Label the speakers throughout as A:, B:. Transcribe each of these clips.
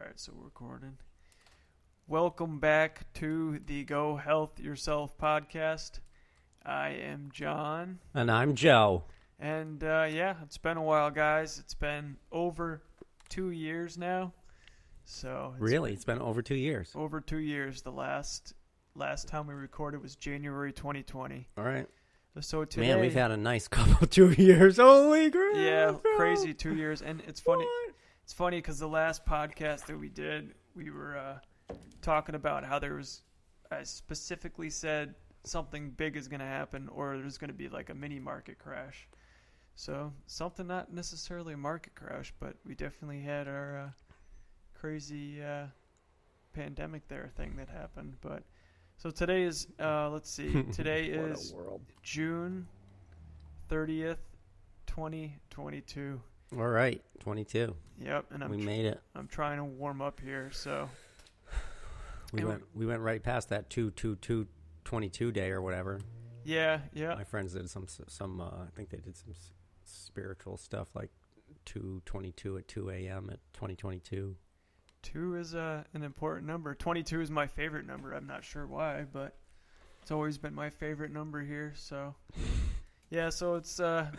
A: All right, so we're recording. Welcome back to the Go Health Yourself podcast. I am John,
B: And I'm Joe.
A: and uh, yeah, it's been a while, guys. It's been over two years now. So it's
B: Really? It's been over two years.
A: over two years. The last last time we recorded was January 2020.
B: All right.
A: So today,
B: Man, we've had a nice couple two years. Holy crap.
A: yeah,
B: bro.
A: crazy two years, and it's funny. It's funny because the last podcast that we did, we were uh, talking about how there was. I specifically said something big is going to happen, or there's going to be like a mini market crash. So something not necessarily a market crash, but we definitely had our uh, crazy uh, pandemic there thing that happened. But so today is uh, let's see, today is. June thirtieth, twenty twenty two.
B: All right. 22.
A: Yep, and I'm
B: we
A: tr-
B: made it.
A: I'm trying to warm up here, so
B: We
A: And
B: went we went right past that 2 2 2 22 day or whatever.
A: yeah, yeah,
B: My friends did some some uh, I think they did some s- spiritual stuff like 222 at 2 a.m. at 2022.
A: two is uh, an important number. Twenty-two is my favorite number. I'm not sure why, but it's always been my favorite number here. So yeah, so it's uh,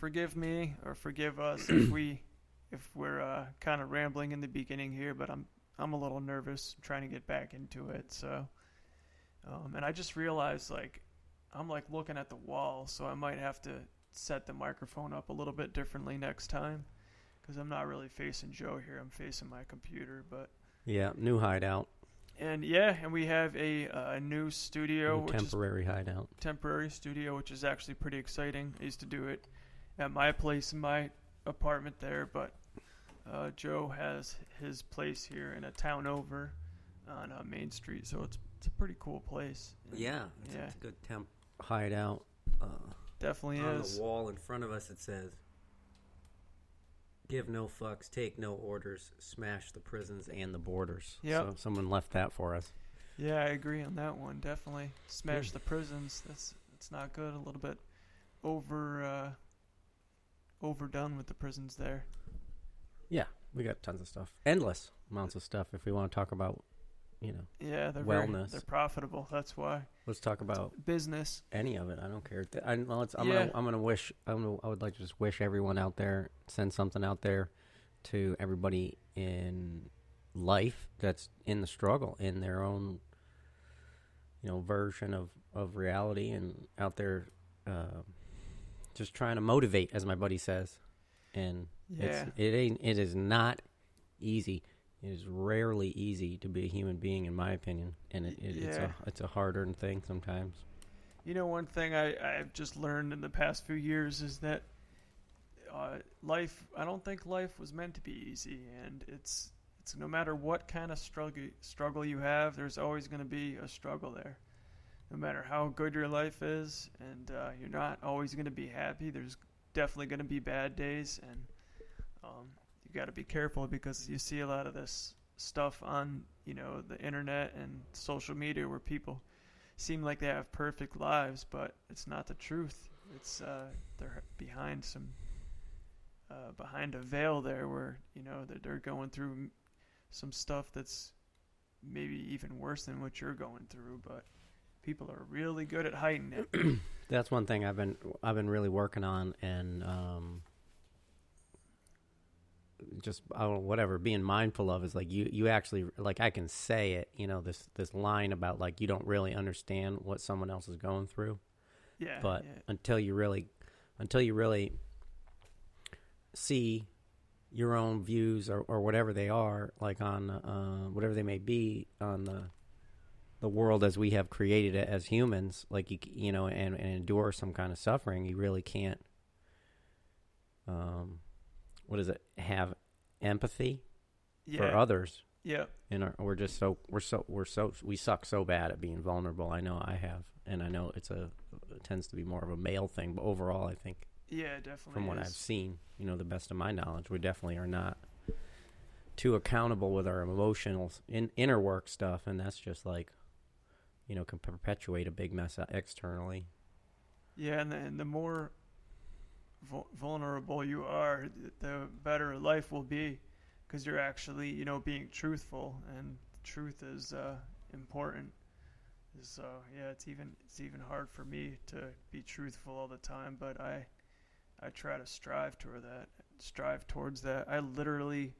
A: forgive me or forgive us if we if we're uh, kind of rambling in the beginning here, but I'm I'm a little nervous trying to get back into it. So um, and I just realized like I'm like looking at the wall, so I might have to set the microphone up a little bit differently next time because I'm not really facing Joe here. I'm facing my computer, but
B: Yeah, new hideout.
A: and yeah, and we have a uh, new studio,
B: New
A: which is
B: temporary hideout.
A: temporary studio, which is actually pretty exciting. I used to do it at my place in my apartment there, but uh, Joe has his place here in a town over on uh, Main Street, so it's it's a pretty cool place.
B: Yeah, it's,
A: Yeah.
B: it's a good temp hideout. Uh,
A: Definitely is
B: on
A: is.
B: the wall in front of us it says give no fucks take no orders smash the prisons and the borders
A: Yep.
B: so someone left that for us
A: Yeah, I agree on that one. Definitely smash the prisons. That's that's not good. A little bit over uh, overdone with the prisons there.
B: yeah we got tons of stuff endless amounts of stuff if we want to talk about you know
A: Yeah, they're very-
B: Wellness.
A: they're profitable. That's why
B: let's talk about
A: business.
B: any of it i don't care I, well, it's, I'm,
A: Yeah.
B: gonna, I'm gonna wish I'm gonna, i would like to just wish everyone out there send something out there to everybody in life that's in the struggle in their own you know version of of reality and out there uh, just trying to motivate as my buddy says. And
A: Yeah,
B: it's it ain't it is not easy. It is rarely easy to be a human being in my opinion. And it, it, it's a it's a hard earned thing sometimes.
A: You know one thing I I've just learned in the past few years is that uh, life. I don't think life was meant to be easy, and it's it's no matter what kind of struggle struggle you have, there's always going to be a struggle there. No matter how good your life is, and uh, you're not always going to be happy. There's definitely going to be bad days, and um, you got to be careful because you see a lot of this stuff on you know the internet and social media where people seem like they have perfect lives, but it's not the truth. It's uh, they're behind some uh, behind a veil there, where you know that they're going through some stuff that's maybe even worse than what you're going through. But people are really good at hiding it.
B: That's one thing I've been I've been really working on, and um, just I don't know, whatever being mindful of is like you you actually like I can say it, you know this this line about like you don't really understand what someone else is going through,
A: Yeah,
B: but
A: yeah,
B: until you really until you really see your own views or, or whatever they are like on uh, whatever they may be on the the world as we have created it as humans like you you know and, and endure some kind of suffering you really can't um what is it have empathy
A: yeah,
B: for others
A: yeah,
B: and our, we're just so we're so we're so we suck so bad at being vulnerable i know i have and i know it's a it tends to be more of a male thing but overall i think
A: yeah, definitely.
B: from what. I've seen, you know, the best of my knowledge, we definitely are not too accountable with our emotional in, inner work stuff, and that's just like, you know, can perpetuate a big mess uh, externally.
A: Yeah, and the, and the more vul- vulnerable you are, the better life will be. because you're actually you know being truthful and truth is uh, important. So yeah, it's even it's even hard for me to be truthful all the time, but I I try to strive toward that, strive towards that. I literally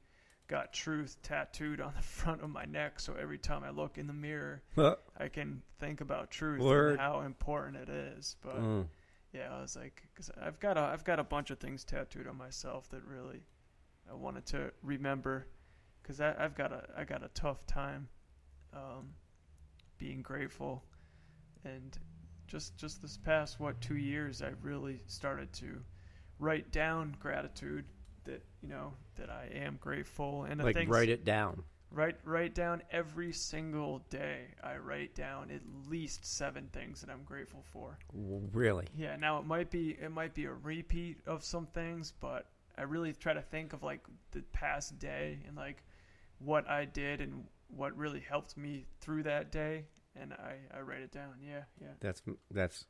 A: got truth tattooed on the front of my neck, so every time I look in the mirror, I can think about truth
B: Word.
A: and how important it is. But
B: Mm.
A: yeah, I was like, because I've got a I've got a bunch of things tattooed on myself that really I wanted to remember, because I've got a I got a tough time, um, being grateful, and just just this past what two years I really started to write down gratitude that you know that I am grateful and the
B: Like
A: things
B: write it down.
A: Write write down every single day. I write down at least seven things that I'm grateful for.
B: Really?
A: Yeah, now it might be it might be a repeat of some things, but I really try to think of like the past day and like what I did and what really helped me through that day and I, I write it down. Yeah, yeah.
B: That's that's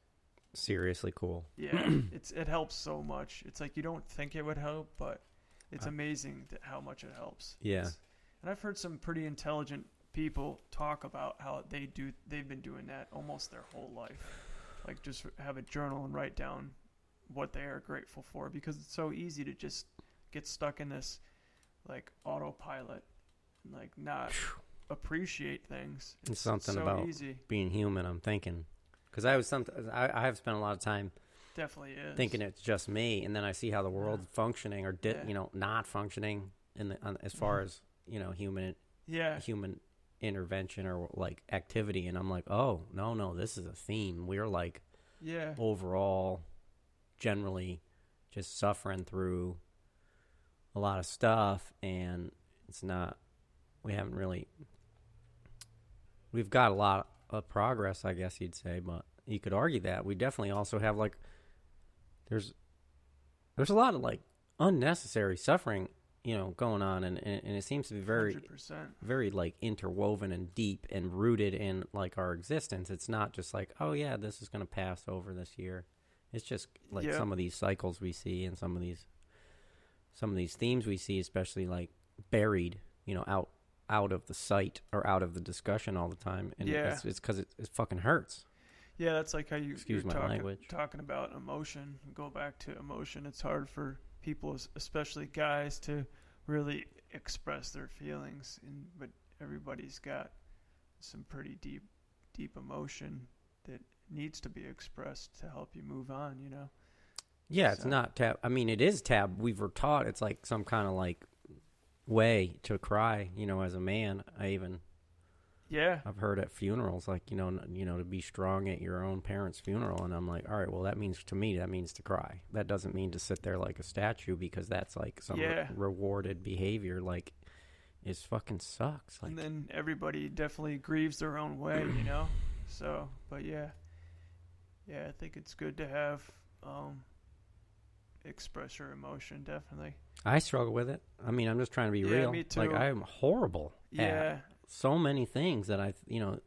B: seriously cool.
A: Yeah. it's it helps so much. It's like you don't think it would help, but it's
B: Uh,
A: amazing that how much it helps.
B: Yeah.
A: It's- and I've heard some pretty intelligent people talk about how they do they've been doing that almost their whole life. Like just have a journal and write down what they are grateful for because it's so easy to just get stuck in this like autopilot and like not appreciate things.
B: It's something
A: so
B: about-
A: easy.
B: Being human, I'm thinking, because I was some I, I have spent a lot of time
A: Definitely is.
B: thinking it's just me, and then I see how the world's functioning or did
A: Yeah.
B: you know not functioning in the on, as far mm-hmm. as you know human
A: Yeah.
B: human intervention or like activity, and I'm like, oh no no, this is a theme. We're like
A: Yeah.
B: overall, generally, just suffering through a lot of stuff, and it's not. We haven't really. We've got a lot of progress, I guess you'd say, but you could argue that we definitely also have like. There's, there's a lot of like unnecessary suffering, you know, going on, and and, and it seems to be very
A: 100%.
B: very like interwoven and deep and rooted in like our existence. It's not just like, oh yeah, this is going to pass over this year. It's just like
A: Yeah.
B: some of these cycles we see and some of these some of these themes we see especially like buried, you know, out out of the sight or out of the discussion all the time and
A: Yeah.
B: it's cuz it, it fucking hurts.
A: Yeah, that's like how you
B: Excuse
A: you're
B: my
A: talking,
B: language.
A: talking about emotion. Go back to emotion. It's hard for people, especially guys, to really express their feelings. And but everybody's got some pretty deep, deep emotion that needs to be expressed to help you move on. You know.
B: Yeah, it's not tab. I mean, it is tab. We were taught it's like some kind of like way to cry, you know, as a man. I even
A: Yeah.
B: I've heard at funerals, like you know, you know, to be strong at your own parents' funeral, and I'm like, all right, well, that means to me that means to cry. That doesn't mean to sit there like a statue because that's like some re- rewarded behavior. Like, it fucking sucks. Like,
A: and then everybody definitely grieves their own way, you know. So, but yeah, yeah, I think it's good to have um, express your emotion. Definitely.
B: I struggle with it. I mean, I'm just trying to be
A: Yeah,
B: real.
A: me
B: Like. I'm horrible
A: Yeah.
B: at so many things that I, you know,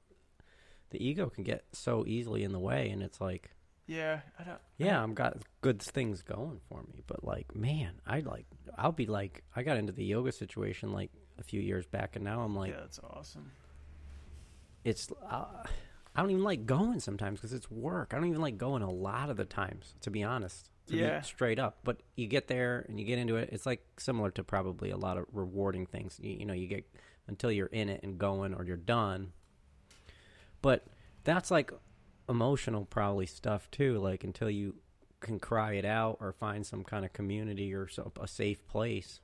B: the ego can get so easily in the way, and it's like.
A: Yeah. I don't.
B: Yeah, I'm got good things going for me, but like, man, I like, I'll be like, I got into the yoga situation like a few years back, and now I'm like,
A: yeah, that's awesome.
B: it's, uh, I don't even like going sometimes because it's work. I don't even like going a lot of the times, to be honest. To
A: Yeah.
B: be straight up. But you get there and you get into it. It's like similar to probably a lot of rewarding things. You, you know, you get until you're in it and going or you're done. But that's like emotional probably stuff too. Like until you can cry it out or find some kind of community or so, a safe place.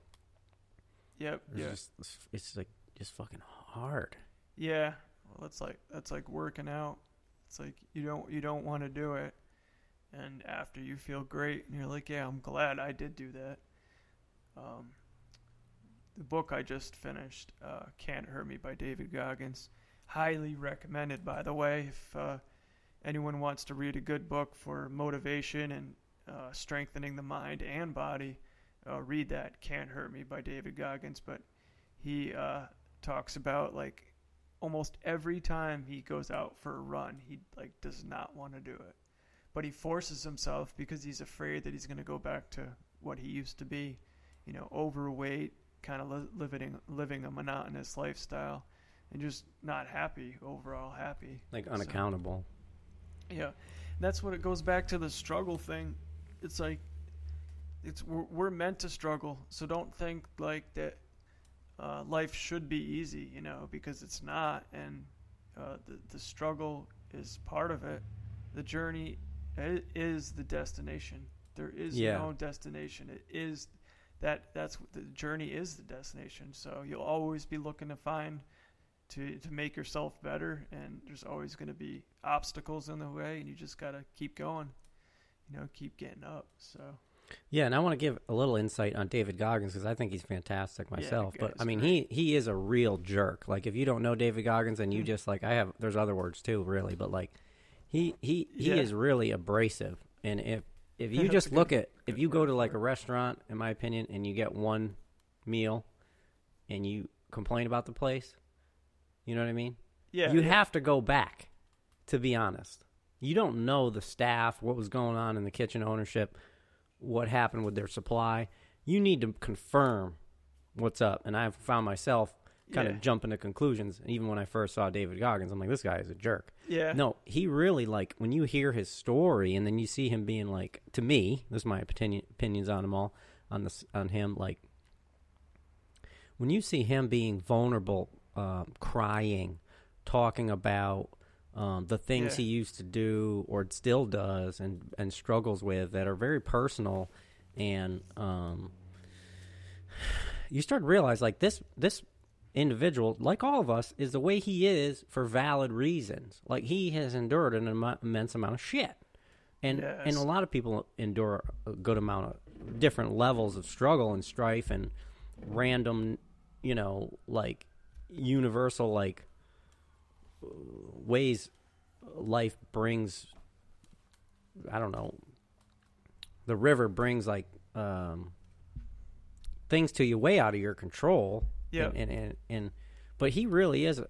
A: Yep.
B: It's
A: Yeah.
B: just it's like just fucking hard.
A: Yeah. Well, that's like that's like working out. It's like you don't you don't want to do it, and after you feel great, and you're like, yeah, I'm glad I did do that. Um, the book I just finished, uh, "Can't Hurt Me" by David Goggins, highly recommended. By the way, if uh, anyone wants to read a good book for motivation and uh, strengthening the mind and body, uh, read that "Can't Hurt Me" by David Goggins. But he uh, talks about like almost every time he goes out for a run, he like does not want to do it. But he forces himself because he's afraid that he's going to go back to what he used to be, you know, overweight, kind of li- living living a monotonous lifestyle and just not happy overall happy.
B: Like
A: So-
B: unaccountable.
A: Yeah, that's what it goes back to the struggle thing. It's like it's we're, we're meant to struggle, so don't think like that. Uh, life should be easy, you know, because it's not, and uh, the the struggle is part of it. The journey i- is the destination. There is
B: Yeah.
A: no destination. It is that that's the journey is the destination. So you'll always be looking to find to to make yourself better and there's always going to be obstacles in the way and you just got to keep going you know keep getting up so
B: Yeah, and I want to give a little insight on David Goggins because I think he's fantastic myself. but I mean, he he is a real jerk. Like if you don't know David Goggins, and you
A: Mm.
B: just like I have, there's other words too, really. But like he he he
A: Yeah.
B: is really abrasive. And if if you just look at if you go to like a restaurant, in my opinion, and you get one meal, and you complain about the place, you know what I mean?
A: yeah
B: you
A: yeah.
B: have to go back to be honest you don't know the staff what was going on in the kitchen ownership what happened with their supply you need to confirm what's up and i've found myself kind
A: yeah.
B: of jumping to conclusions And even when i first saw david goggins i'm like this guy is a jerk
A: yeah
B: no he really like when you hear his story and then you see him being like to me this is my opinion opinions on him all on this on him like when you see him being vulnerable um, crying talking about um, the things
A: Yeah.
B: he used to do or still does and and struggles with that are very personal and um, you start to realize like this this individual like all of us is the way he is for valid reasons. Like he has endured an im- immense amount of shit. And and a lot of people endure a good amount of different levels of struggle and strife and random you know like universal like ways life brings i don't know the river brings like um things to you way out of your control
A: yeah.
B: And, and, and, and but he really is a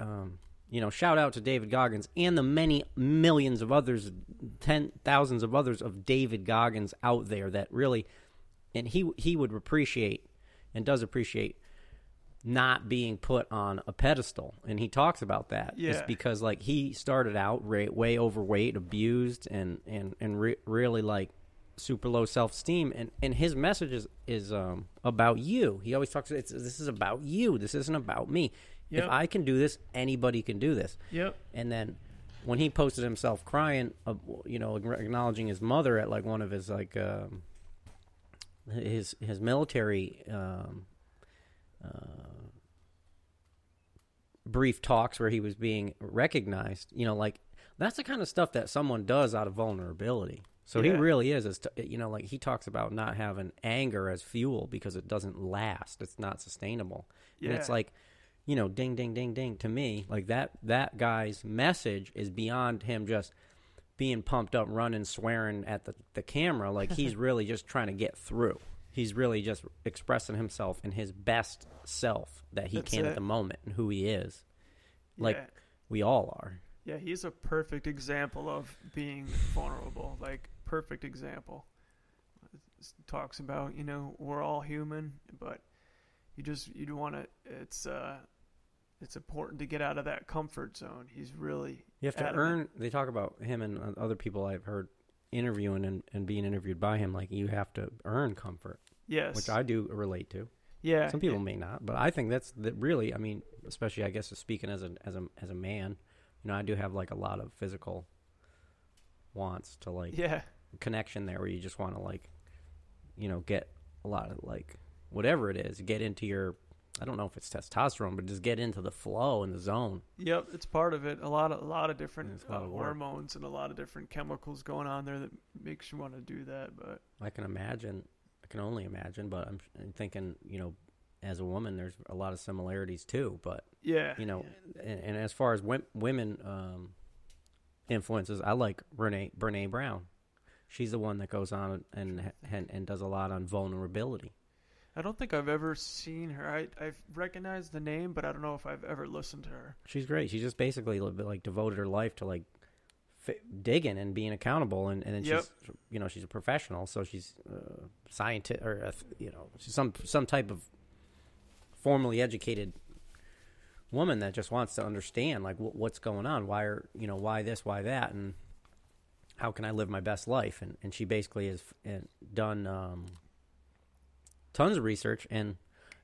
B: um you know shout out to david goggins and the many millions of others ten thousands of others of david goggins out there that really and he he would appreciate and does appreciate not being put on a pedestal. And he talks about that.
A: Yeah.
B: it's because like he started out way, way overweight abused and and and re- really like super low self-esteem and and his message is is um about you. He always talks it's this is about you. This isn't about me.
A: Yep.
B: if i can do this anybody can do this.
A: Yep.
B: And then when he posted himself crying, uh, you know, acknowledging his mother at like one of his like um, his his military um, uh, brief talks where he was being recognized, you know, like that's the kind of stuff that someone does out of vulnerability. So he really is, is t- you know, like he talks about not having anger as fuel because it doesn't last. It's not sustainable.
A: yeah
B: And it's like, you know, ding, ding, ding, ding. To me, like that that guy's message is beyond him just being pumped up, running, swearing at the, the camera. Like he's really just trying to get through. He's really just expressing himself in his best self that he
A: That's
B: can
A: it.
B: at the moment and who he is. Like
A: yeah.
B: we all are.
A: yeah he's a perfect example of being vulnerable like perfect example It talks about you know we're all human but you just you do want to it's uh it's important to get out of that comfort zone he's really
B: You have to
A: adamant.
B: earn. They talk about him and other people I've heard interviewing and, and being interviewed by him. Like you have to earn comfort,
A: yes
B: which I do relate to.
A: yeah
B: Some people may not, but I think that's that really. I mean, especially I guess speaking as a as a as a man, you know, I do have like a lot of physical wants to like
A: yeah
B: connection there, where you just want to like, you know, get a lot of like whatever it is, get into your. I don't know if it's testosterone, but just get into the flow and the zone.
A: Yep, it's part of it. A lot of a lot of different
B: lot
A: uh,
B: of
A: hormones and a lot of different chemicals going on there that makes you want to do that. But
B: I can imagine. I can only imagine, but I'm, I'm thinking, you know, as a woman, there's a lot of similarities too. But
A: yeah,
B: you know, and, and as far as wom- women um, influences, I like Brene Brene Brown. She's the one that goes on and and, and does a lot on vulnerability.
A: I don't think I've ever seen her. I I've recognized the name, but I don't know if I've ever listened to her.
B: She's great. She just basically like devoted her life to like fi- digging and being accountable, and and then
A: Yep.
B: she's you know she's a professional, so she's uh, scientist or uh, you know she's some some type of formally educated woman that just wants to understand like wh- what's going on why are you know why this why that and how can i live my best life and, and she basically has done um, tons of research and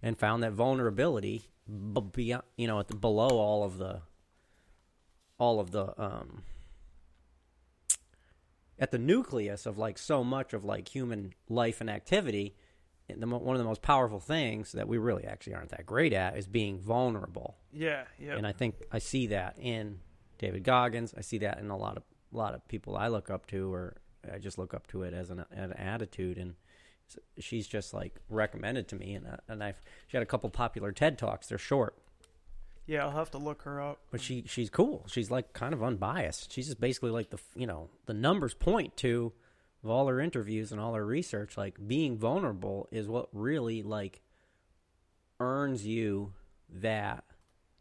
B: and found that vulnerability b- beyond you know at the, below all of the all of the um at the nucleus of like so much of like human life and activity the, mo- one of the most powerful things that we really actually aren't that great at is being vulnerable
A: Yeah, yeah.
B: and I think I see that in David Goggins. I see that in a lot of a lot of people I look up to, or I just look up to it as an, an attitude. And she's just like recommended to me, and I, and I've she had a couple popular TED talks. They're short,
A: yeah, I'll have to look her up.
B: but she she's cool. She's like kind of unbiased. She's just basically like the you know the numbers point to of all her interviews and all her research. Like being vulnerable is what really like earns you that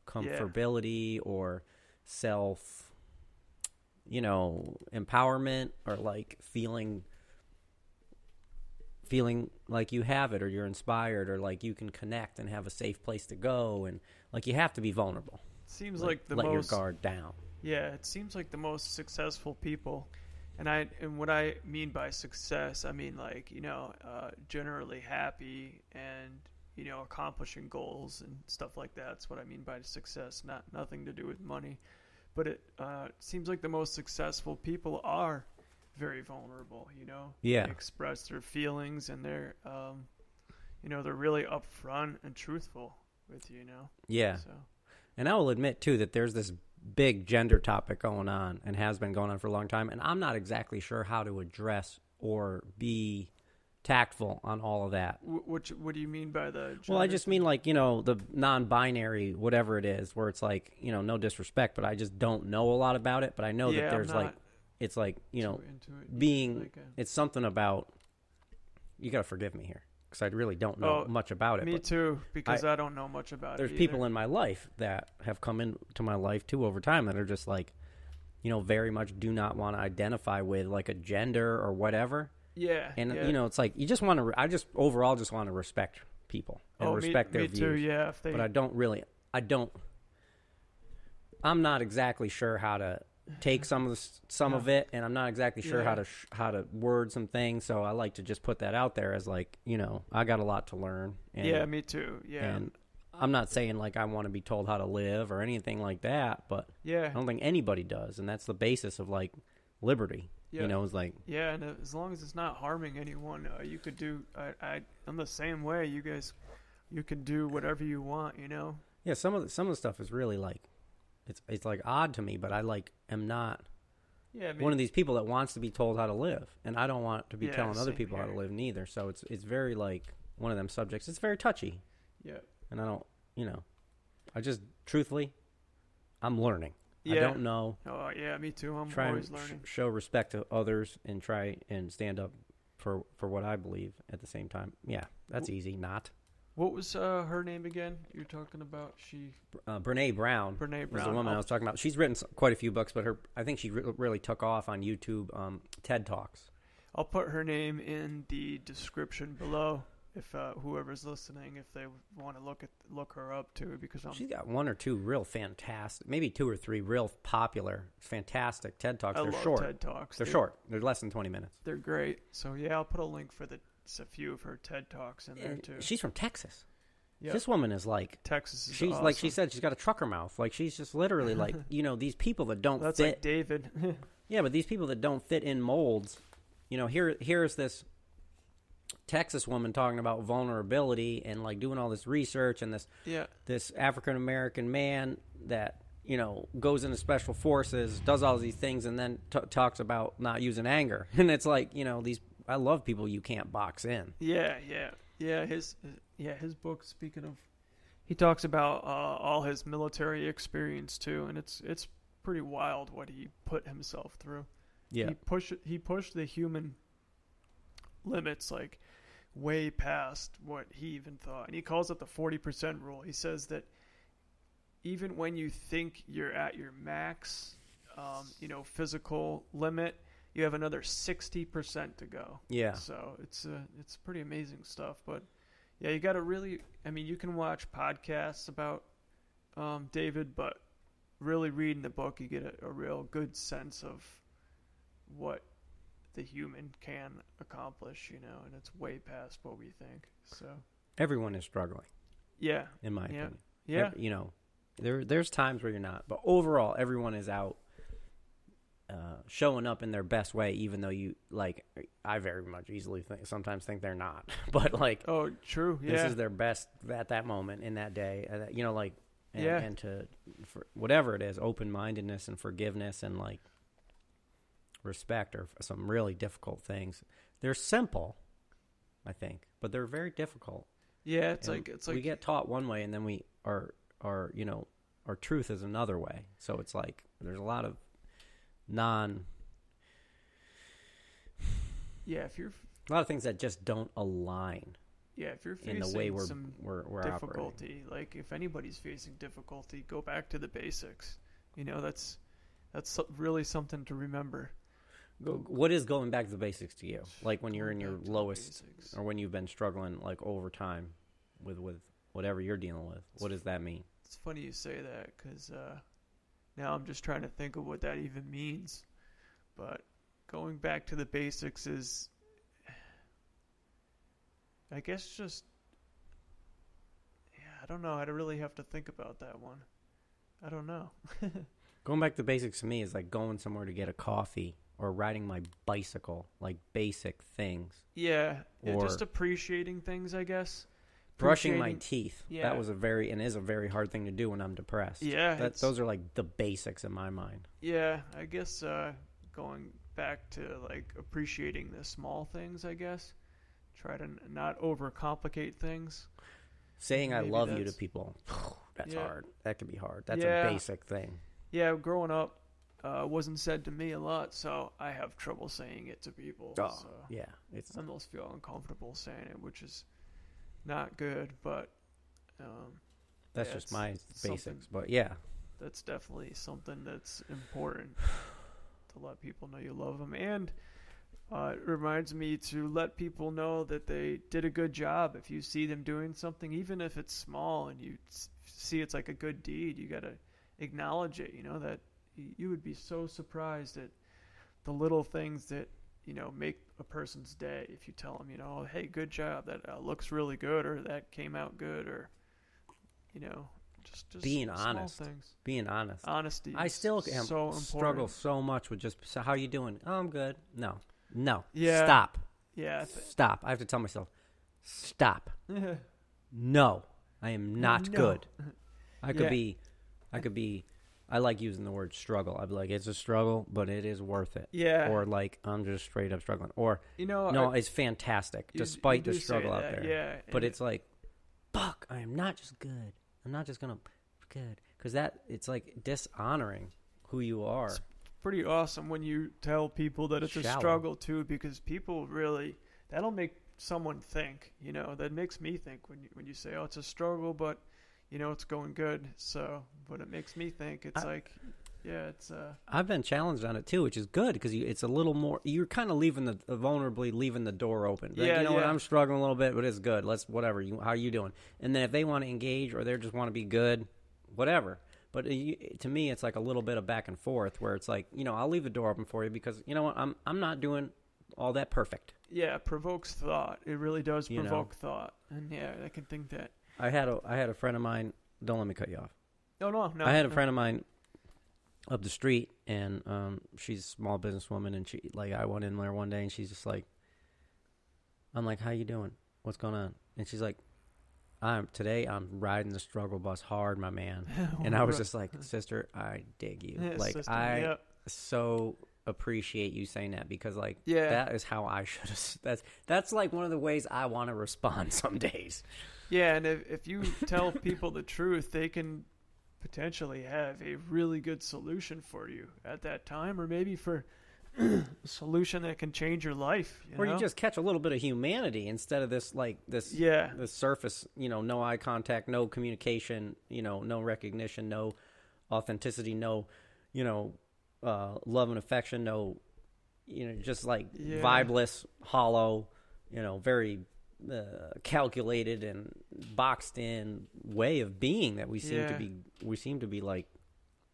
B: comfortability or self you know empowerment or like feeling feeling like you have it or you're inspired or like you can connect and have a safe place to go and like you have to be vulnerable
A: Seems like, the
B: let
A: most
B: your guard down
A: Yeah, it seems like the most successful people, and I and what I mean by success, I mean like you know, uh, generally happy and you know accomplishing goals and stuff like that. That's what I mean by success. Not nothing to do with money, but it uh, seems like the most successful people are very vulnerable. You know,
B: Yeah.
A: they express their feelings and they're um, you know they're really upfront and truthful with you. You know,
B: yeah
A: so.
B: And I will admit too that there's this big gender topic going on and has been going on for a long time, and I'm not exactly sure how to address or be tactful on all of that.
A: Which, what do you mean by the?
B: Well, I just mean like you know the non-binary, whatever it is, where it's like you know no disrespect, but I just don't know a lot about it. But I know
A: Yeah,
B: that there's like it's like you know
A: it.
B: being
A: Like, uh,
B: it's something about. You gotta forgive me here because I really don't know
A: Oh,
B: much about it.
A: Me too, because I, don't know much about
B: there's
A: it.
B: There's people in my life that have come into my life too over time that are just like you know very much do not want to identify with like a gender or whatever
A: Yeah,
B: and
A: yeah.
B: you know it's like you just want to re- i just overall just want to respect people and
A: oh,
B: respect
A: me,
B: their
A: me
B: views
A: too. Yeah, they,
B: but i don't really i don't i'm not exactly sure how to take some of the, some of it and i'm not exactly sure how to sh- how to word some things so i like to just put that out there as like you know i got a lot to learn and,
A: yeah, me too. Yeah,
B: and I'm not saying like I want to be told how to live or anything like that, but
A: yeah,
B: I don't think anybody does, and that's the basis of like liberty.
A: Yeah,
B: You know, it's like
A: yeah. And as long as it's not harming anyone, uh, you could do. I, I, I'm the same way. You guys, you can do whatever you want. You know.
B: yeah, some of the, some of the stuff is really like it's it's like odd to me, but I like am not
A: Yeah, I mean,
B: one of these people that wants to be told how to live, and I don't want to be
A: Yeah,
B: telling other people how to live neither. So it's it's very like one of them subjects. It's very touchy,
A: Yeah,
B: and I don't, you know, I just truthfully, I'm learning. I don't know.
A: Oh, yeah, me too. I'm
B: try
A: always
B: sh-
A: learning.
B: show respect to others and try and stand up for for what I believe at the same time. Yeah, that's easy. Not
A: What was uh, her name again? You're talking about she,
B: uh, Brene Brown
A: Brene
B: was
A: Brown.
B: the woman I
A: I'll-
B: was talking about. She's written quite a few books, but her I think she re- really took off on YouTube. Um, TED Talks.
A: I'll put her name in the description below if uh, whoever's listening, if they want to look at look her up too, because I'm
B: She's got one or two real fantastic, maybe two or three real popular, fantastic TED Talks.
A: I
B: They're
A: love
B: short.
A: TED talks.
B: They're short. They're less than twenty minutes.
A: They're great. So yeah, I'll put a link for the a few of her TED talks in there too.
B: She's from Texas.
A: Yeah,
B: This woman is like
A: Texas is
B: she's like she said she's got a trucker mouth. Like she's just literally like you know these people that don't
A: That's
B: fit
A: like David.
B: Yeah, but these people that don't fit in molds, you know, here here's this Texas woman talking about vulnerability and like doing all this research and this
A: yeah,
B: this African American man that you know goes into special forces, does all these things, and then t- talks about not using anger. And it's like you know these. I love people you can't box in.
A: yeah, yeah, yeah. His yeah his book. Speaking of, he talks about uh, all his military experience too, and it's it's pretty wild what he put himself through.
B: Yeah,
A: he pushed he pushed the human limits like way past what he even thought. And he calls it the 40% rule. He says that even when you think you're at your max um, you know physical limit you have another 60% to go.
B: Yeah,
A: so it's uh, it's pretty amazing stuff. But Yeah, you got to really. I mean, you can watch podcasts about um, David, but really reading the book, you get a, a real good sense of what the human can accomplish. You know, and it's way past what we think. So
B: Everyone is struggling,
A: yeah,
B: in my
A: Yeah.
B: opinion.
A: yeah,
B: Ev- you know, there there's times where you're not, but overall, everyone is out uh, showing up in their best way. Even though you like, I very much easily think sometimes think they're not, but like
A: oh, true, yeah,
B: this is their best at that moment in that day. Uh, you know, like and,
A: Yeah.
B: and to for whatever it is, open mindedness and forgiveness and like respect are some really difficult things. They're simple, I think, but they're very difficult.
A: yeah. It's
B: And
A: like it's like
B: we get taught one way, and then we our our you know our truth is another way. So it's like there's a lot of non
A: yeah. If you're
B: a lot of things that just don't align
A: yeah, if you're facing
B: in the way we're
A: some
B: we're, we're operating.
A: difficulty, like if anybody's facing difficulty, go back to the basics. You know, that's that's really something to remember.
B: What is going back to the basics to you? Like when you're in your
A: back to the
B: lowest, or when you've been struggling like over time with with whatever you're dealing with. What does that mean?
A: It's funny you say that because uh, now I'm just trying to think of what that even means. But going back to the basics is, I guess, just yeah. I don't know. I'd really have to think about that one. I don't know.
B: Going back to basics to me is like going somewhere to get a coffee or riding my bicycle, like basic things.
A: Yeah, yeah
B: Or-
A: just appreciating things, I guess.
B: Brushing my teeth.
A: Yeah.
B: That was a very and is a very hard thing to do when I'm depressed.
A: Yeah,
B: That, those are like the basics in my mind.
A: Yeah, I guess uh, going back to like appreciating the small things, I guess. Try to n- not overcomplicate things.
B: Saying I love you to people, that's
A: Yeah.
B: hard. That can be hard. That's a basic thing.
A: Yeah, growing up uh, wasn't said to me a lot, so I have trouble saying it to people.
B: Oh,
A: so
B: yeah. It's
A: I almost feel uncomfortable saying it, which is not good. But um,
B: that's
A: yeah,
B: just my basics. But yeah,
A: that's definitely something that's important to let people know you love them and uh, it reminds me to let people know that they did a good job if you see them doing something even if it's small and you see it's like a good deed you got to acknowledge it you know that you would be so surprised at the little things that you know make a person's day if you tell them you know hey good job that uh, looks really good or that came out good or you know just just
B: Being
A: small
B: honest.
A: things
B: being honest.
A: honesty.
B: I still am
A: so important.
B: struggle so much with just so how you doing? Oh, I'm good. No, no.
A: Yeah.
B: Stop.
A: Yeah, I thi-
B: Stop. I have to tell myself, stop. No, I am not
A: No.
B: good. I could
A: Yeah.
B: be, I could be. I like using the word struggle. I'd be like, it's a struggle, but it is worth it.
A: yeah.
B: Or like, I'm just straight up struggling. Or
A: you know,
B: no,
A: I-
B: it's fantastic
A: you-
B: despite
A: you
B: the struggle out there.
A: Yeah,
B: But it's like, fuck, I am not just good. I'm not just gonna good because that it's like dishonoring who you are.
A: It's pretty awesome when you tell people that it's a struggle too, because people really that'll make someone think. You know, that makes me think when you when you say, "Oh, it's a struggle," but you know, it's going good. So, but it makes me think. It's
B: I-
A: like, yeah, it's uh,
B: I've been challenged on it too, which is good because it's a little more. You're kind of leaving the vulnerably leaving the door open. Like,
A: Yeah,
B: you know what? I'm struggling a little bit, but it's good. Let's whatever. You, how are you doing? And then if they want to engage or they just want to be good, whatever. But uh, to me, it's like a little bit of back and forth where it's like you know I'll leave the door open for you because you know what I'm I'm not doing all that perfect.
A: yeah, it provokes thought. It really does
B: You know.
A: provoke thought, and yeah, I can think that.
B: I had a I had a friend of mine. Don't let me cut you off.
A: No, no, no.
B: I had a
A: no.
B: friend of mine up the street, and um, she's a small businesswoman, and she like I went in there one day, and she's just like, I'm like, how you doing? What's going on? And she's like, I'm today. I'm riding the struggle bus hard, my man. And I was just like, sister, I dig you.
A: Yeah,
B: like
A: sister,
B: I
A: yeah.
B: so appreciate you saying that because like
A: Yeah.
B: that is how I should have. That's that's like one of the ways I want to respond some days.
A: Yeah, and if, if you tell people the truth, they can potentially have a really good solution for you at that time, or maybe for a solution that can change your life. You
B: Or
A: know?
B: you just catch a little bit of humanity instead of this like this
A: yeah,
B: the surface, you know, no eye contact, no communication, you know, no recognition, no authenticity, no, you know, uh, love and affection, no, you know, just like
A: Yeah.
B: vibeless, hollow, you know, very uh, calculated and boxed in way of being that we seem to be we seem to be like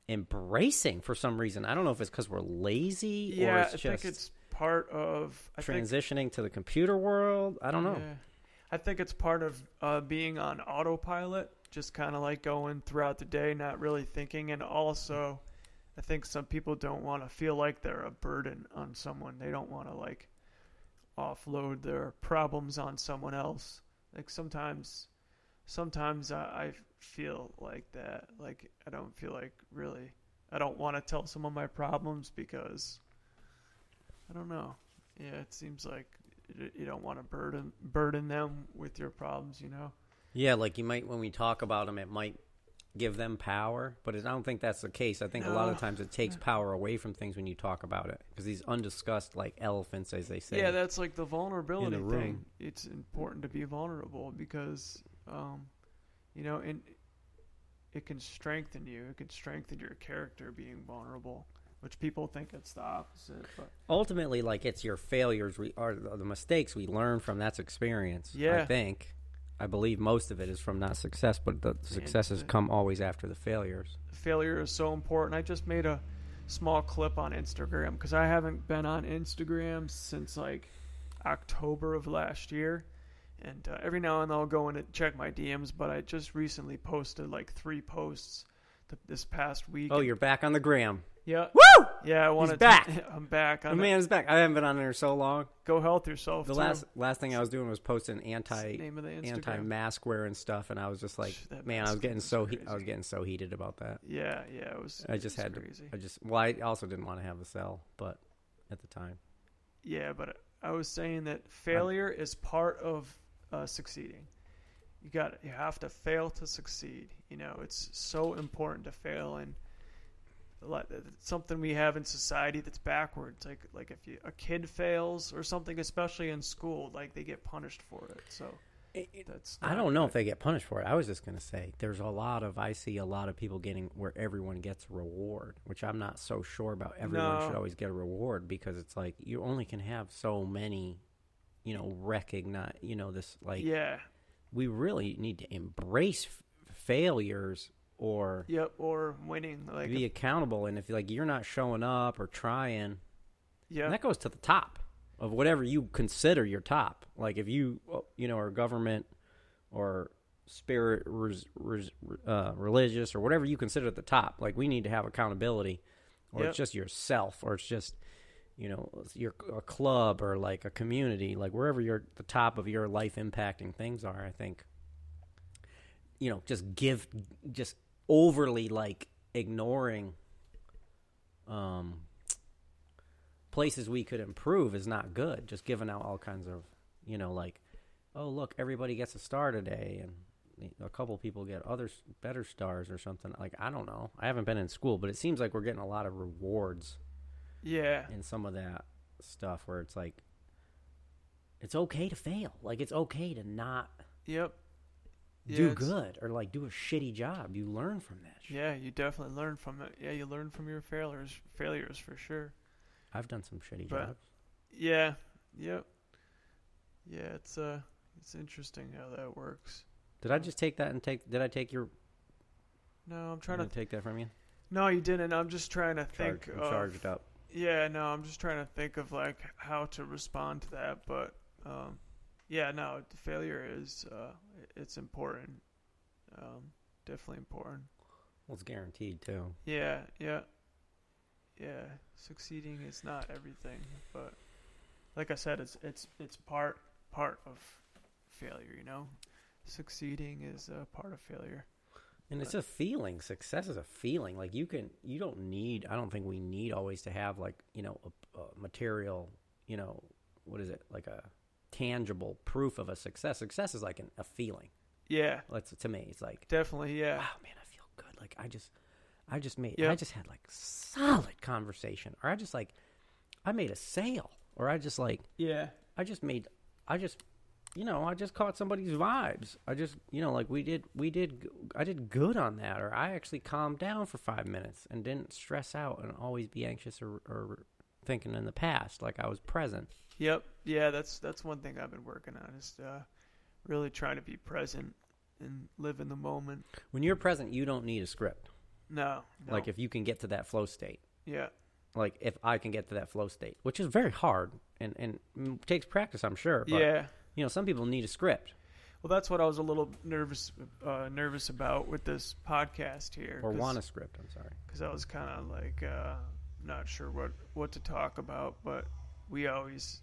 B: embracing for some reason. I don't know if it's because we're lazy or
A: Yeah,
B: it's
A: I
B: just
A: think it's part of I think
B: transitioning to the computer world. I don't know.
A: Yeah. I think it's part of uh, being on autopilot, just kind of like going throughout the day, not really thinking. And also, I think some people don't want to feel like they're a burden on someone. They don't want to like offload their problems on someone else. Like sometimes, sometimes I, I feel like that. Like I don't feel like really. I don't want to tell someone my problems because I don't know. Yeah, it seems like you you don't want to burden burden them with your problems, you know.
B: Yeah, like you might when we talk about them, it might give them power, but it, I don't think that's the case. I think a lot of times it takes power away from things when you talk about it because these undiscussed like elephants, as they say.
A: Yeah, that's like the vulnerability
B: room.
A: thing. It's important to be vulnerable because, um, you know, and it can strengthen you. It can strengthen your character being vulnerable, which people think it's the opposite. But
B: ultimately like it's your failures we are the mistakes we learn from that's experience
A: Yeah, i
B: think i believe most of it is from not success but the successes come always after the failures
A: failure is so important. I just made a small clip on Instagram because I haven't been on Instagram since like October of last year. And uh, every now and then I'll go in and check my DMs, but I just recently posted like three posts th- this past week.
B: oh you're back on the gram
A: yeah,
B: woo
A: yeah. I wanted
B: back.
A: To, I'm back.
B: the
A: I'm
B: man is back i haven't been on there so long
A: go health yourself.
B: the
A: too.
B: last last thing i was doing was posting anti
A: name of the Instagram.
B: anti mask wearing stuff and i was just like
A: That
B: man i was
A: mask
B: getting
A: was
B: so he- i was
A: crazy.
B: getting so heated about that
A: Yeah, yeah. It was.
B: i
A: it
B: just
A: was
B: had
A: crazy.
B: to i just well i also didn't want to have a cell but at the time
A: Yeah, but I was saying that failure is part of uh, succeeding. You got you have to fail to succeed. You know, it's so important to fail, and a lot- it's Uh, something we have in society that's backwards. Like like if you, a kid fails or something, especially in school, like they get punished for it. So that's
B: I don't know
A: good.
B: if they get punished for it. I was just going to say there's a lot of I see a lot of people getting where everyone gets a reward, which I'm not so sure about. Everyone should always get a reward because it's like you only can have so many, you know, recognize, you know, this like
A: yeah,
B: we really need to embrace failures or
A: yep, or winning. Like
B: be accountable and if like you're not showing up or trying,
A: yeah,
B: that goes to the top of whatever you consider your top. Like if you, uh, you know, are government or spirit, res, res, uh, religious, or whatever you consider at the top. Like we need to have accountability, or
A: Yep.
B: it's just yourself, or it's just, you know, your a club or like a community, like wherever you're the top of your life impacting things are. I think, you know, just give, just overly like ignoring, um places we could improve is not good. Just giving out all kinds of, you know, like, oh look, everybody gets a star today, and a couple people get other better stars or something. Like I don't know. I haven't been in school, but it seems like we're getting a lot of rewards
A: yeah,
B: in some of that stuff where it's like, it's okay to fail. Like it's okay to not
A: yep. Yeah,
B: do good or like do a shitty job. You learn from that. Shit.
A: Yeah, you definitely learn from it. Yeah, you learn from your failures, failures for sure.
B: I've done some shitty
A: But-
B: jobs.
A: Yeah. Yep. Yeah, it's uh it's interesting how that works.
B: Did I just take that and take? Did I take your?
A: No, I'm trying to
B: to take that from you.
A: No, you didn't. I'm just trying to
B: Charge,
A: think
B: I'm
A: of
B: charged up.
A: Yeah, no, I'm just trying to think of like how to respond to that, but um yeah, no, failure is uh it's important. Um definitely important.
B: Well, it's guaranteed too.
A: Yeah, yeah. Yeah, succeeding is not everything, but like I said, it's it's it's part part of failure. You know, succeeding is a part of failure.
B: And it's a feeling. Success is a feeling. Like you can, you don't need. I don't think we need always to have like you know a, a material. You know what is it like a tangible proof of a success? Success is like an, a feeling.
A: Yeah,
B: Let's to me, it's like
A: definitely. Yeah,
B: wow, man, I feel good. Like I just, I just made,
A: Yeah.
B: I just had like solid conversation, or I just like, I made a sale, or I just like,
A: yeah,
B: I just made, I just, you know, I just caught somebody's vibes. I just, you know, like we did, we did, I did good on that, or I actually calmed down for five minutes and didn't stress out and always be anxious or, or thinking in the past. Like I was present.
A: Yep, yeah. That's that's one thing I've been working on is uh, really trying to be present and live in the moment.
B: When you're present, you don't need a script.
A: No, no.
B: Like if you can get to that flow state.
A: yeah,
B: Like if I can get to that flow state, which is very hard and and takes practice, I'm sure. But,
A: yeah.
B: You know, some people need a script
A: Well, that's what I was a little nervous uh, nervous about with this podcast here.
B: or want a script. I'm sorry.
A: because I was kind of like uh, not sure what what to talk about, but we always,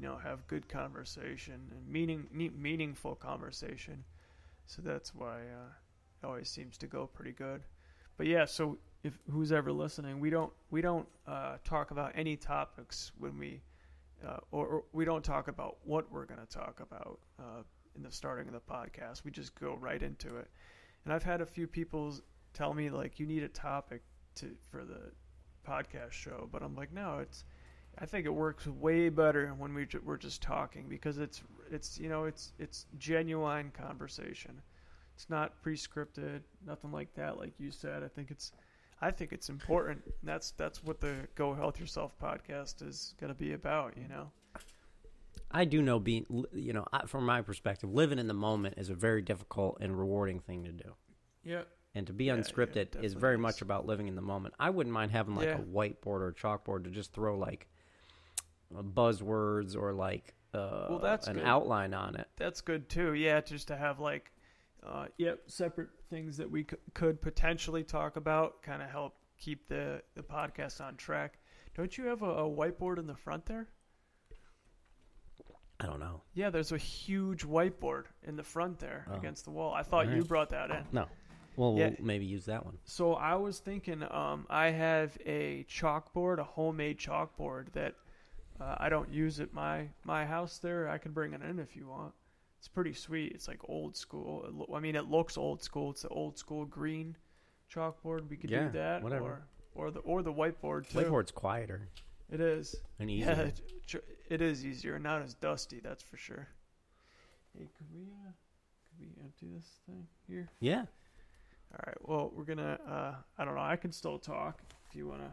A: you know, have good conversation and meaning meaningful conversation, so that's why uh, it always seems to go pretty good. But yeah, so if who's ever listening, we don't we don't uh, talk about any topics when we. Uh, or, or we don't talk about what we're going to talk about uh, in the starting of the podcast. We just go right into it. And I've had a few people tell me like you need a topic to for the podcast show, but I'm like, no, it's. I think it works way better when we we're just talking because it's it's you know it's it's genuine conversation. It's not pre-scripted, nothing like that. Like you said, I think it's. I think it's important. That's that's what the Go Health Yourself podcast is going to be about. You know.
B: I do know being, you know, from my perspective, living in the moment is a very difficult and rewarding thing to do.
A: Yeah.
B: And to be
A: Yeah, yeah,
B: unscripted is very
A: is.
B: much about living in the moment. I wouldn't mind having like
A: Yeah.
B: a whiteboard or a chalkboard to just throw like buzzwords or like uh,
A: Well, that's
B: an
A: good.
B: outline on it.
A: That's good too. Yeah, just to have like, uh, yep, separate things that we c- could potentially talk about, kind of help keep the the podcast on track. Don't you have a, a whiteboard in the front there?
B: I don't know.
A: Yeah, there's a huge whiteboard in the front there
B: Oh.
A: against the wall. I thought you brought that in.
B: No. Well,
A: Yeah.
B: we'll maybe use that one.
A: So I was thinking, um, I have a chalkboard, a homemade chalkboard that uh, I don't use it my my house. There, I can bring it in if you want. It's pretty sweet. It's like old school. It lo- I mean, it looks old school. It's the old school green chalkboard. We could
B: Yeah,
A: do that,
B: whatever.
A: or or the or the whiteboard too.
B: Whiteboard's quieter
A: It is.
B: and easier.
A: Yeah, it, it is easier. Not as dusty, that's for sure. Hey, could we uh, could we empty this thing here?
B: Yeah.
A: All right. Well, we're gonna. Uh, I don't know. I can still talk if you wanna.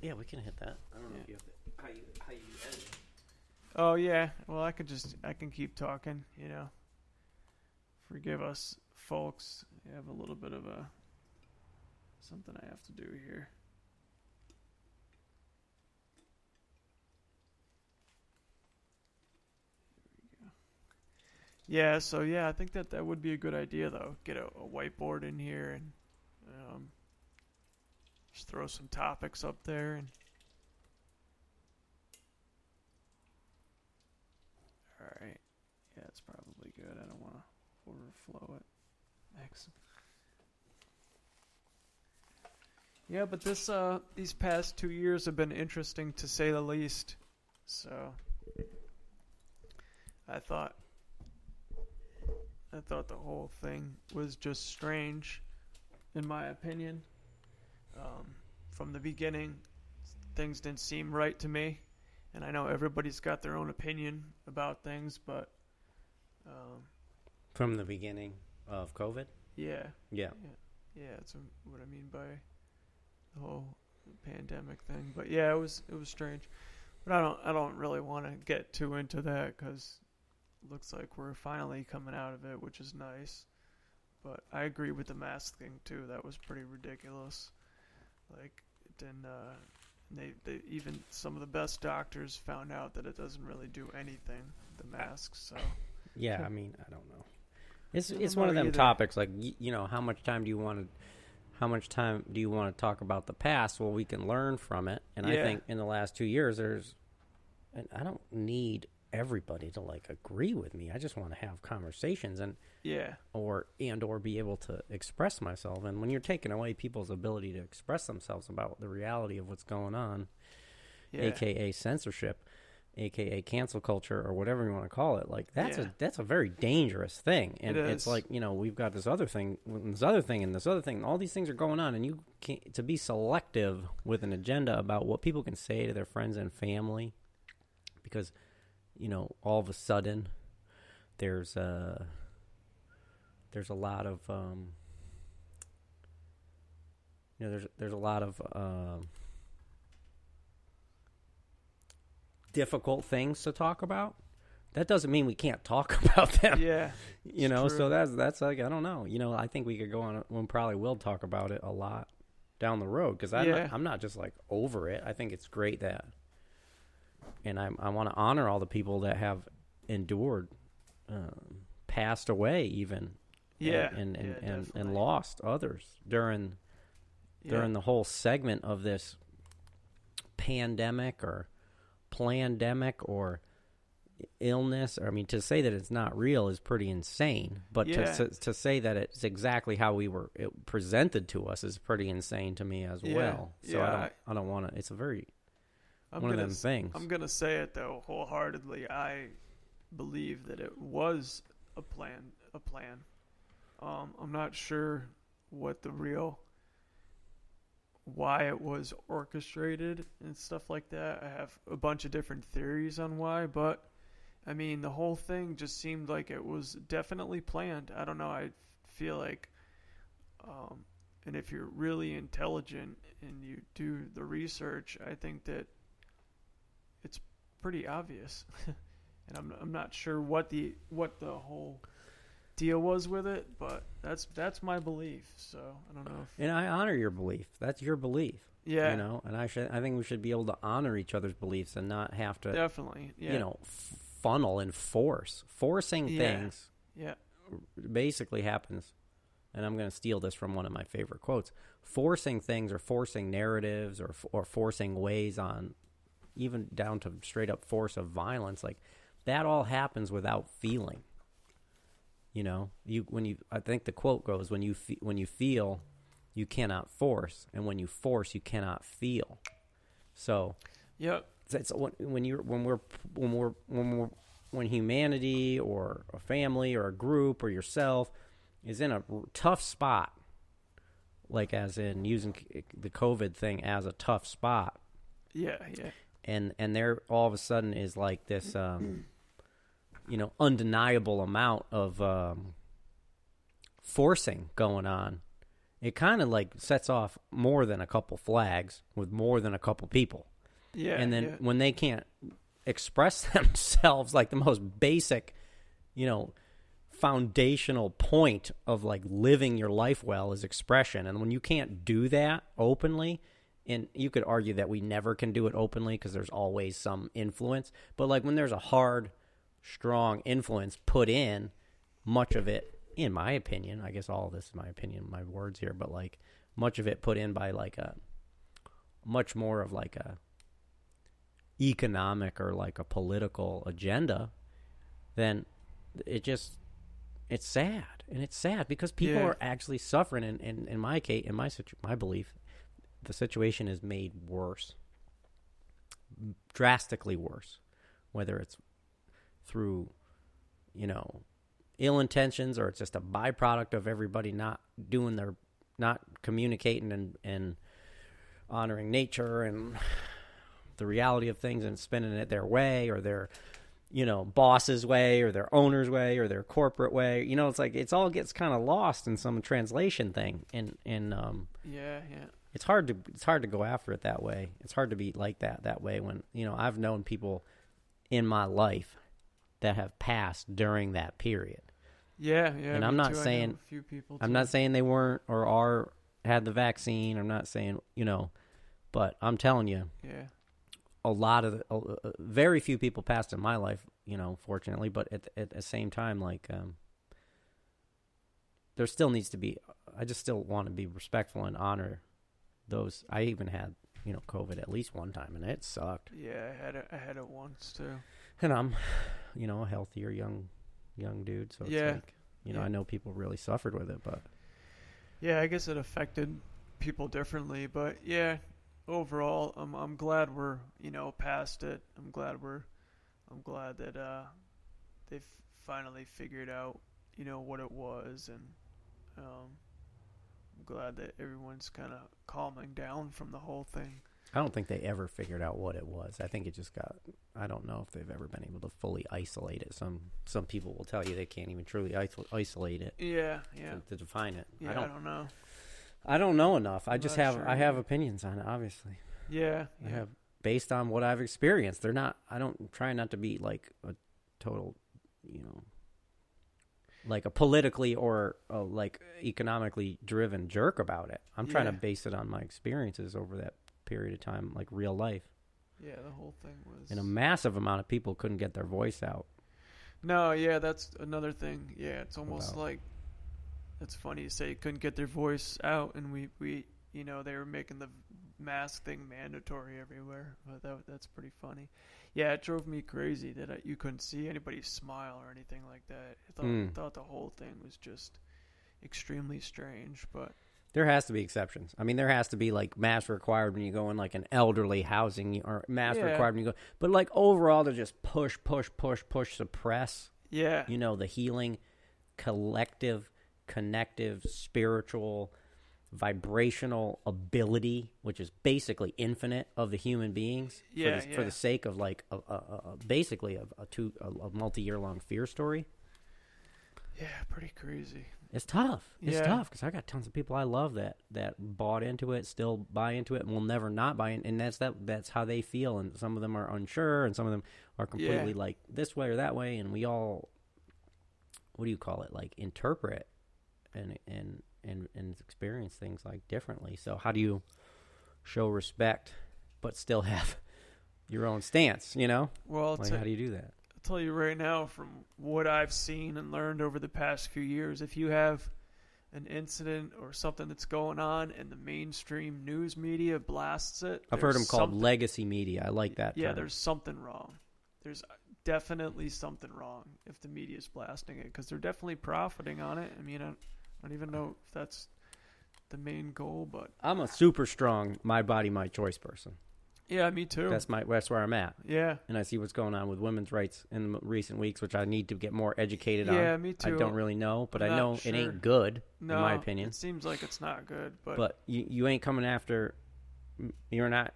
B: Yeah, we can hit that. I don't know
A: Yeah.
B: if you have to, how you how you edit. it.
A: Oh yeah. Well, I could just. I can keep talking. You know. Forgive us, folks. I have a little bit of a something I have to do here. There we go. Yeah. So yeah, I think that that would be a good idea though. Get a, a whiteboard in here and um, just throw some topics up there and. All right. Yeah, it's probably good. I don't want to overflow it. Excellent. Yeah, but this uh these past 2 years have been interesting to say the least. So I thought I thought the whole thing was just strange in my opinion. Um, from the beginning things didn't seem right to me and I know everybody's got their own opinion about things, but um,
B: From the beginning of COVID.
A: yeah,
B: Yeah.
A: yeah, that's what I mean by the whole pandemic thing. But yeah, it was it was strange, but I don't I don't really want to get too into that because it looks like we're finally coming out of it, which is nice. But I agree with the mask thing too. That was pretty ridiculous. Like didn't. Uh, they they even some of the best doctors found out that it doesn't really do anything. The masks. So
B: Yeah, I mean, I don't know. It's it's one of them
A: either.
B: topics like you know, how much time do you want to how much time do you want to talk about the past? Well, we can learn from it. And I think in the last 2 years there's and I don't need everybody to like agree with me. I just want to have conversations and
A: yeah,
B: or and or be able to express myself. And when you're taking away people's ability to express themselves about the reality of what's going on,
A: yeah,
B: aka censorship, aka cancel culture or whatever you want to call it. Like that's
A: Yeah.
B: a that's a very dangerous thing. And
A: It
B: it's like, you know, we've got this other thing, this other thing and this other thing. All these things are going on and you can't to be selective with an agenda about what people can say to their friends and family because you know, all of a sudden there's a there's a lot of um you know, there's there's a lot of um difficult things to talk about, that doesn't mean we can't talk about them.
A: Yeah.
B: you know,
A: true.
B: so that's that's like I don't know. You know, I think we could go on. We probably will talk about it a lot down the road because
A: Yeah.
B: I'm not just like over it. I think it's great that, and I I want to honor all the people that have endured, um, passed away even,
A: Yeah.
B: and and
A: yeah,
B: and, and, lost others during
A: Yeah.
B: during the whole segment of this pandemic or plandemic or illness. I mean, to say that it's not real is pretty insane. But
A: Yeah.
B: to, to to say that it's exactly how we were it presented to us is pretty insane to me as
A: Yeah.
B: well. So I don't I don't want to. It's a very
A: I'm
B: one of
A: gonna
B: them
A: s-
B: things.
A: I'm gonna say it though wholeheartedly. I believe that it was a plan. A plan. Um, I'm not sure what the real why it was orchestrated and stuff like that. I have a bunch of different theories on why, but I mean the whole thing just seemed like it was definitely planned. I don't know. I feel like, um, and if you're really intelligent and you do the research, I think that pretty obvious. and I'm I'm not sure what the what the whole deal was with it, but that's that's my belief. So I don't know. If,
B: and I honor your belief. That's your belief.
A: yeah,
B: You know, and I should I think we should be able to honor each other's beliefs and not have to
A: definitely. Yeah,
B: you know f- funnel and force forcing
A: Yeah.
B: things
A: yeah,
B: basically happens and i'm going to steal this from one of my favorite quotes forcing things or forcing narratives or or forcing ways on even down to straight up force of violence like that all happens without feeling. You know you when you i think the quote goes when you fe- when you feel you cannot force and when you force you cannot feel. So
A: yep,
B: it's when, when you're when we're when we're when we're when humanity or a family or a group or yourself is in a tough spot like as in using the covid thing as a tough spot
A: yeah, yeah,
B: and and there all of a sudden is like this um you know undeniable amount of um forcing going on it kind of like sets off more than a couple flags with more than a couple people
A: yeah.
B: and then
A: yeah.
B: when they can't express themselves like the most basic you know foundational point of like living your life well is expression and when you can't do that openly and you could argue that we never can do it openly because there's always some influence but like when there's a hard strong influence put in much of it in my opinion i guess all of this is my opinion my words here but like much of it put in by like a much more of like a economic or like a political agenda, then it just it's sad and it's sad because people
A: Yeah.
B: are actually suffering. And in, in, my case, in my situ- my belief, the situation is made worse, drastically worse, whether it's through you know ill intentions or it's just a byproduct of everybody not doing their not communicating and and honoring nature and the reality of things and spending it their way or their you know boss's way or their owner's way or their corporate way. You know it's like it's all gets kind of lost in some translation thing. And and um
A: yeah, yeah,
B: it's hard to it's hard to go after it that way it's hard to be like that that way when you know i've known people in my life that have passed during that period
A: yeah, yeah.
B: And I'm not
A: too.
B: Saying-
A: few people.
B: I'm not saying they weren't or are had the vaccine. I'm not saying you know, but I'm telling you,
A: Yeah,
B: a lot of uh, very few people passed in my life. You know, fortunately, but at at the same time, like um, there still needs to be. I just still want to be respectful and honor those. I even had you know COVID at least one time, and it sucked.
A: yeah. I had it. I had it once too.
B: And I'm, you know, a healthier young young dude, so it's
A: Yeah.
B: like you know
A: Yeah.
B: I know people really suffered with it, but
A: Yeah, I guess it affected people differently, but yeah, overall, I'm I'm glad we're you know past it. I'm glad we're I'm glad that uh they've finally figured out you know what it was, and um, I'm glad that everyone's kind of calming down from the whole thing.
B: I don't think they ever figured out what it was. I think it just got. I don't know if they've ever been able to fully isolate it. Some some people will tell you they can't even truly isolate it
A: Yeah, yeah,
B: to, to define it.
A: yeah.
B: I
A: I
B: don't.
A: don't know.
B: I don't know enough. I
A: I'm
B: just have.
A: sure
B: I have opinions on it. Obviously,
A: Yeah,
B: I
A: yeah.
B: have based on what I've experienced. They're not. I don't try not to be like a total, you know, like a politically or uh, like economically driven jerk about it. I'm trying to base it on my experiences over that period of time, like real life.
A: Yeah, the whole thing was.
B: And a massive amount of people couldn't get their voice out.
A: No, yeah, that's another thing. Yeah, it's almost
B: About-
A: like it's funny to say couldn't get their voice out, and we, we you know they were making the mask thing mandatory everywhere. But that that's pretty funny. Yeah, it drove me crazy that I, you couldn't see anybody smile or anything like that. I thought
B: Mm.
A: thought the whole thing was just extremely strange. But
B: There has to be exceptions. I mean, there has to be like mask required when you go in like an elderly housing or mask
A: Yeah.
B: required when you go. But like overall, to just push, push, push, push, suppress.
A: yeah,
B: You know, the healing, collective, connective, spiritual, vibrational ability, which is basically infinite of the human beings.
A: Yeah,
B: for the, for the sake of like a, a, a, basically a, a two a, a multi year long fear story.
A: yeah, pretty crazy.
B: It's tough. It's
A: Yeah.
B: tough because I got tons of people I love that that bought into it, still buy into it, and will never not buy in. And that's that. That's how they feel. And some of them are unsure, and some of them are completely like this way or that way. And we all, what do you call it? Like interpret and and and and experience things like differently. So how do you show respect, but still have your own stance? You know,
A: Well,
B: like
A: to,
B: how do you do that?
A: I'll tell you right now from what I've seen and learned over the past few years, if you have an incident or something that's going on and the mainstream news media blasts it,
B: I've heard them called legacy media. I like that.
A: Yeah,
B: term.
A: there's something wrong. There's definitely something wrong if the media is blasting it because they're definitely profiting on it. I mean, I I don't even know if that's the main goal, but
B: I'm a super strong my body my choice person.
A: yeah, me too.
B: That's my that's where I'm at,
A: yeah,
B: and I see what's going on with women's rights in the recent weeks, which I need to get more educated
A: yeah,
B: on.
A: me
B: I don't really know, but
A: I'm
B: I know
A: sure.
B: it ain't good
A: no,
B: in my opinion.
A: It seems like it's not good, but,
B: But you you ain't coming after. You're not.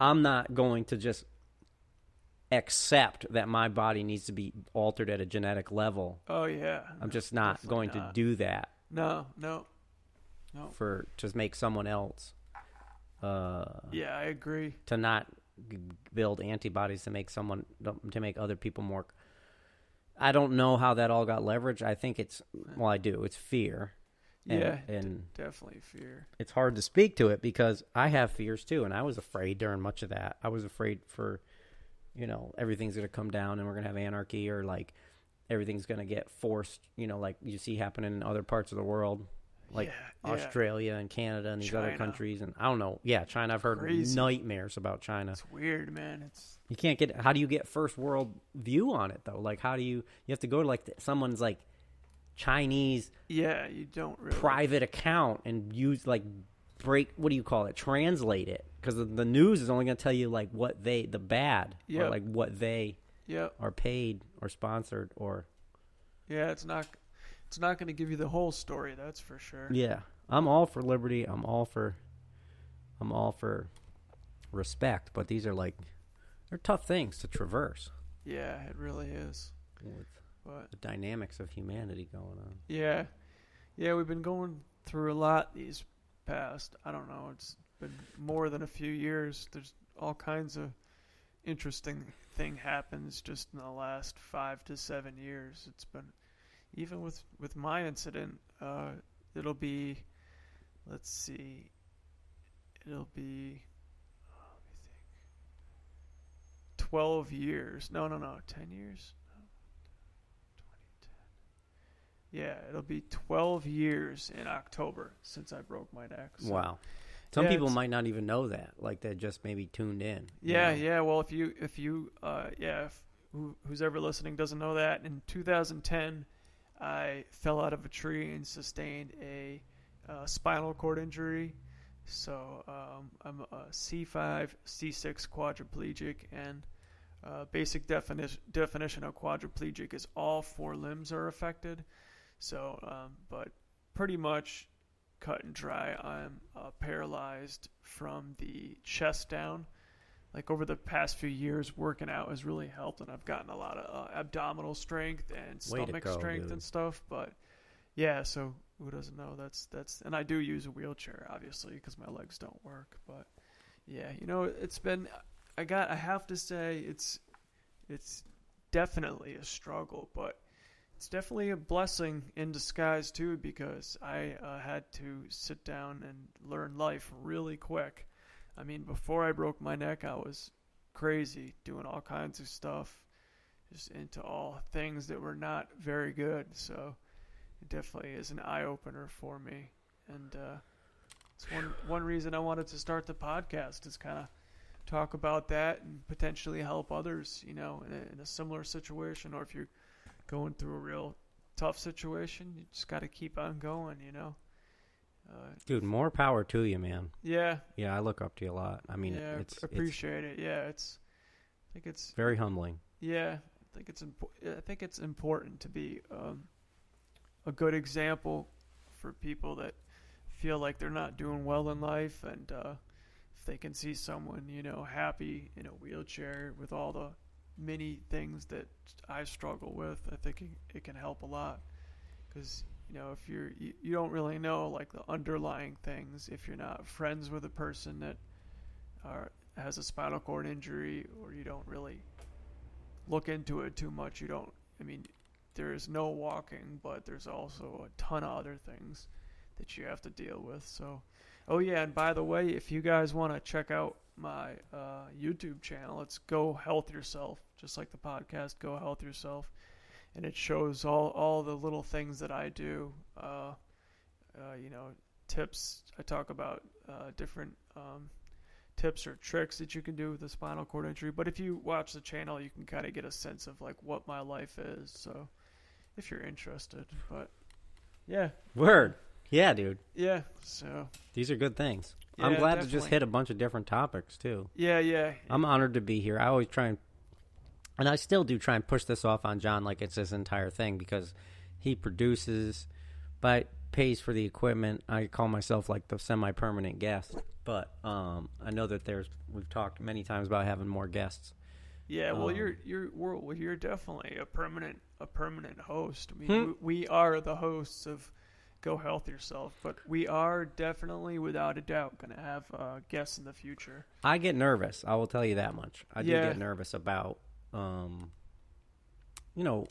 B: I'm not going to just accept that my body needs to be altered at a genetic level.
A: oh yeah,
B: I'm just not going
A: not.
B: to do that
A: no, no, no.
B: for to make someone else. Uh,
A: Yeah, I agree.
B: to not build antibodies to make someone to make other people more I don't know how that all got leveraged. I think it's well I do. It's fear. And,
A: yeah, d-
B: and
A: definitely fear.
B: it's hard to speak to it because I have fears too and I was afraid during much of that. I was afraid for you know, everything's going to come down and we're going to have anarchy or like everything's going to get forced, you know, like you see happening in other parts of the world like
A: yeah, yeah.
B: Australia and Canada and these other countries and I don't know. Yeah, China I've heard
A: Crazy.
B: nightmares about China.
A: It's weird, man. It's
B: You can't get. How do you get first world view on it though? Like, how do you? You have to go to like someone's like Chinese
A: yeah, you don't really.
B: private account and use like break. What do you call it? Translate it because the, the news is only going to tell you like what they the bad or like what they
A: Yep.
B: are paid or sponsored or
A: Yeah, it's not. It's not going to give you the whole story. That's for sure.
B: yeah. I'm all for liberty. I'm all for. I'm all for respect, but these are like they're tough things to traverse
A: Yeah, it really is.
B: with
A: But
B: the dynamics of humanity going on.
A: yeah, yeah, we've been going through a lot these past. I don't know. It's been more than a few years. There's all kinds of interesting thing happens just in the last five to seven years. It's been even with with my incident. Uh, it'll be, let's see, it'll be. Let me think. Twelve years. No, no, no. Ten years. No. 2010. Yeah, it'll be 12 years in October since I broke my neck. so-
B: Wow. Some
A: Yeah,
B: people might not even know that. Like they're just maybe tuned in.
A: Yeah,
B: know?
A: yeah. Well, if you if you uh, yeah, if, who, who's ever listening doesn't know that in 2010, I fell out of a tree and sustained a uh, spinal cord injury. So um, I'm a C5, C6 quadriplegic, and uh, basic definition definition of quadriplegic is all four limbs are affected. So, um, but pretty much cut and dry, I'm uh, paralyzed from the chest down. Like over the past few years, working out has really helped, and I've gotten a lot of uh, abdominal strength and stomach
B: go,
A: strength
B: dude.
A: and stuff. But yeah, so who doesn't know? That's that's, and I do use a wheelchair, obviously, because my legs don't work. But yeah, you know, it's been I got I have to say it's it's definitely a struggle, but it's definitely a blessing in disguise too because I uh, had to sit down and learn life really quick. I mean, before I broke my neck, I was crazy doing all kinds of stuff, just into all things that were not very good. So it definitely is an eye opener for me, and uh, it's one one reason I wanted to start the podcast is kind of talk about that and potentially help others, you know, in a, in a similar situation, or if you're going through a real tough situation, you just got to keep on going, you know. Uh,
B: Dude, more power to you, man.
A: yeah,
B: Yeah, I look up to you a lot. I mean,
A: yeah,
B: it's, it's
A: appreciate it. Yeah, it's. I think it's
B: very humbling.
A: yeah. I think it's impo- I think it's important to be um, a good example for people that feel like they're not doing well in life, and uh, if they can see someone you know happy in a wheelchair with all the many things that I struggle with, I think it, it can help a lot. Because you know, if you're you, you don't really know like the underlying things if you're not friends with a person that are has a spinal cord injury, or you don't really look into it too much. You don't. I mean, there is no walking, but there's also a ton of other things that you have to deal with. So, oh yeah, and by the way, if you guys want to check out my uh, YouTube channel, it's Go Health Yourself, just like the podcast Go Health Yourself, and it shows all all the little things that I do. Uh, uh, you know, tips. I talk about uh, different. Um, tips or tricks that you can do with a spinal cord injury. But if you watch the channel, you can kind of get a sense of like what my life is. So if you're interested, but yeah,
B: Word. Yeah, dude.
A: yeah. So
B: These are good things. I'm
A: Yeah,
B: glad to just hit a bunch of different topics too.
A: yeah, yeah,
B: I'm honored to be here. I always try and, and I still do try and push this off on John like it's his entire thing because he produces, but pays for the equipment. I call myself like the semi-permanent guest, but um, I know that there's we've talked many times about having more guests.
A: yeah. Well,
B: Um,
A: you're you're we're, well, you're definitely a permanent a permanent host. I mean,
B: Hmm.
A: we, we are the hosts of Go Health Yourself, but we are definitely, without a doubt, going to have uh, guests in the future.
B: I get nervous. I will tell you that much. I do get nervous about, um, you know,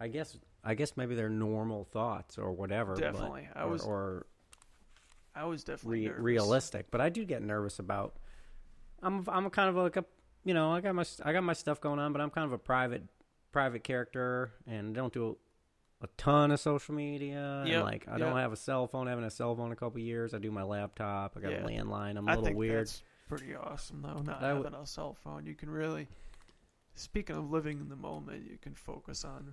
B: I guess I guess maybe they're normal thoughts or whatever. but-
A: Definitely. I
B: or,
A: was
B: or
A: I was definitely
B: re- realistic, but I do get nervous about. I'm I'm kind of like a you know I got my I got my stuff going on, but I'm kind of a private private character and don't do a, ton of social media.
A: Yep,
B: And like I don't have a cell phone. I haven't had a cell phone in a couple years. I do my laptop. I got
A: Yeah.
B: a landline. I'm a
A: I
B: little weird.
A: that's pretty awesome, though. Not
B: I w-
A: having a cell phone, you can really. Speaking of living in the moment, you can focus on,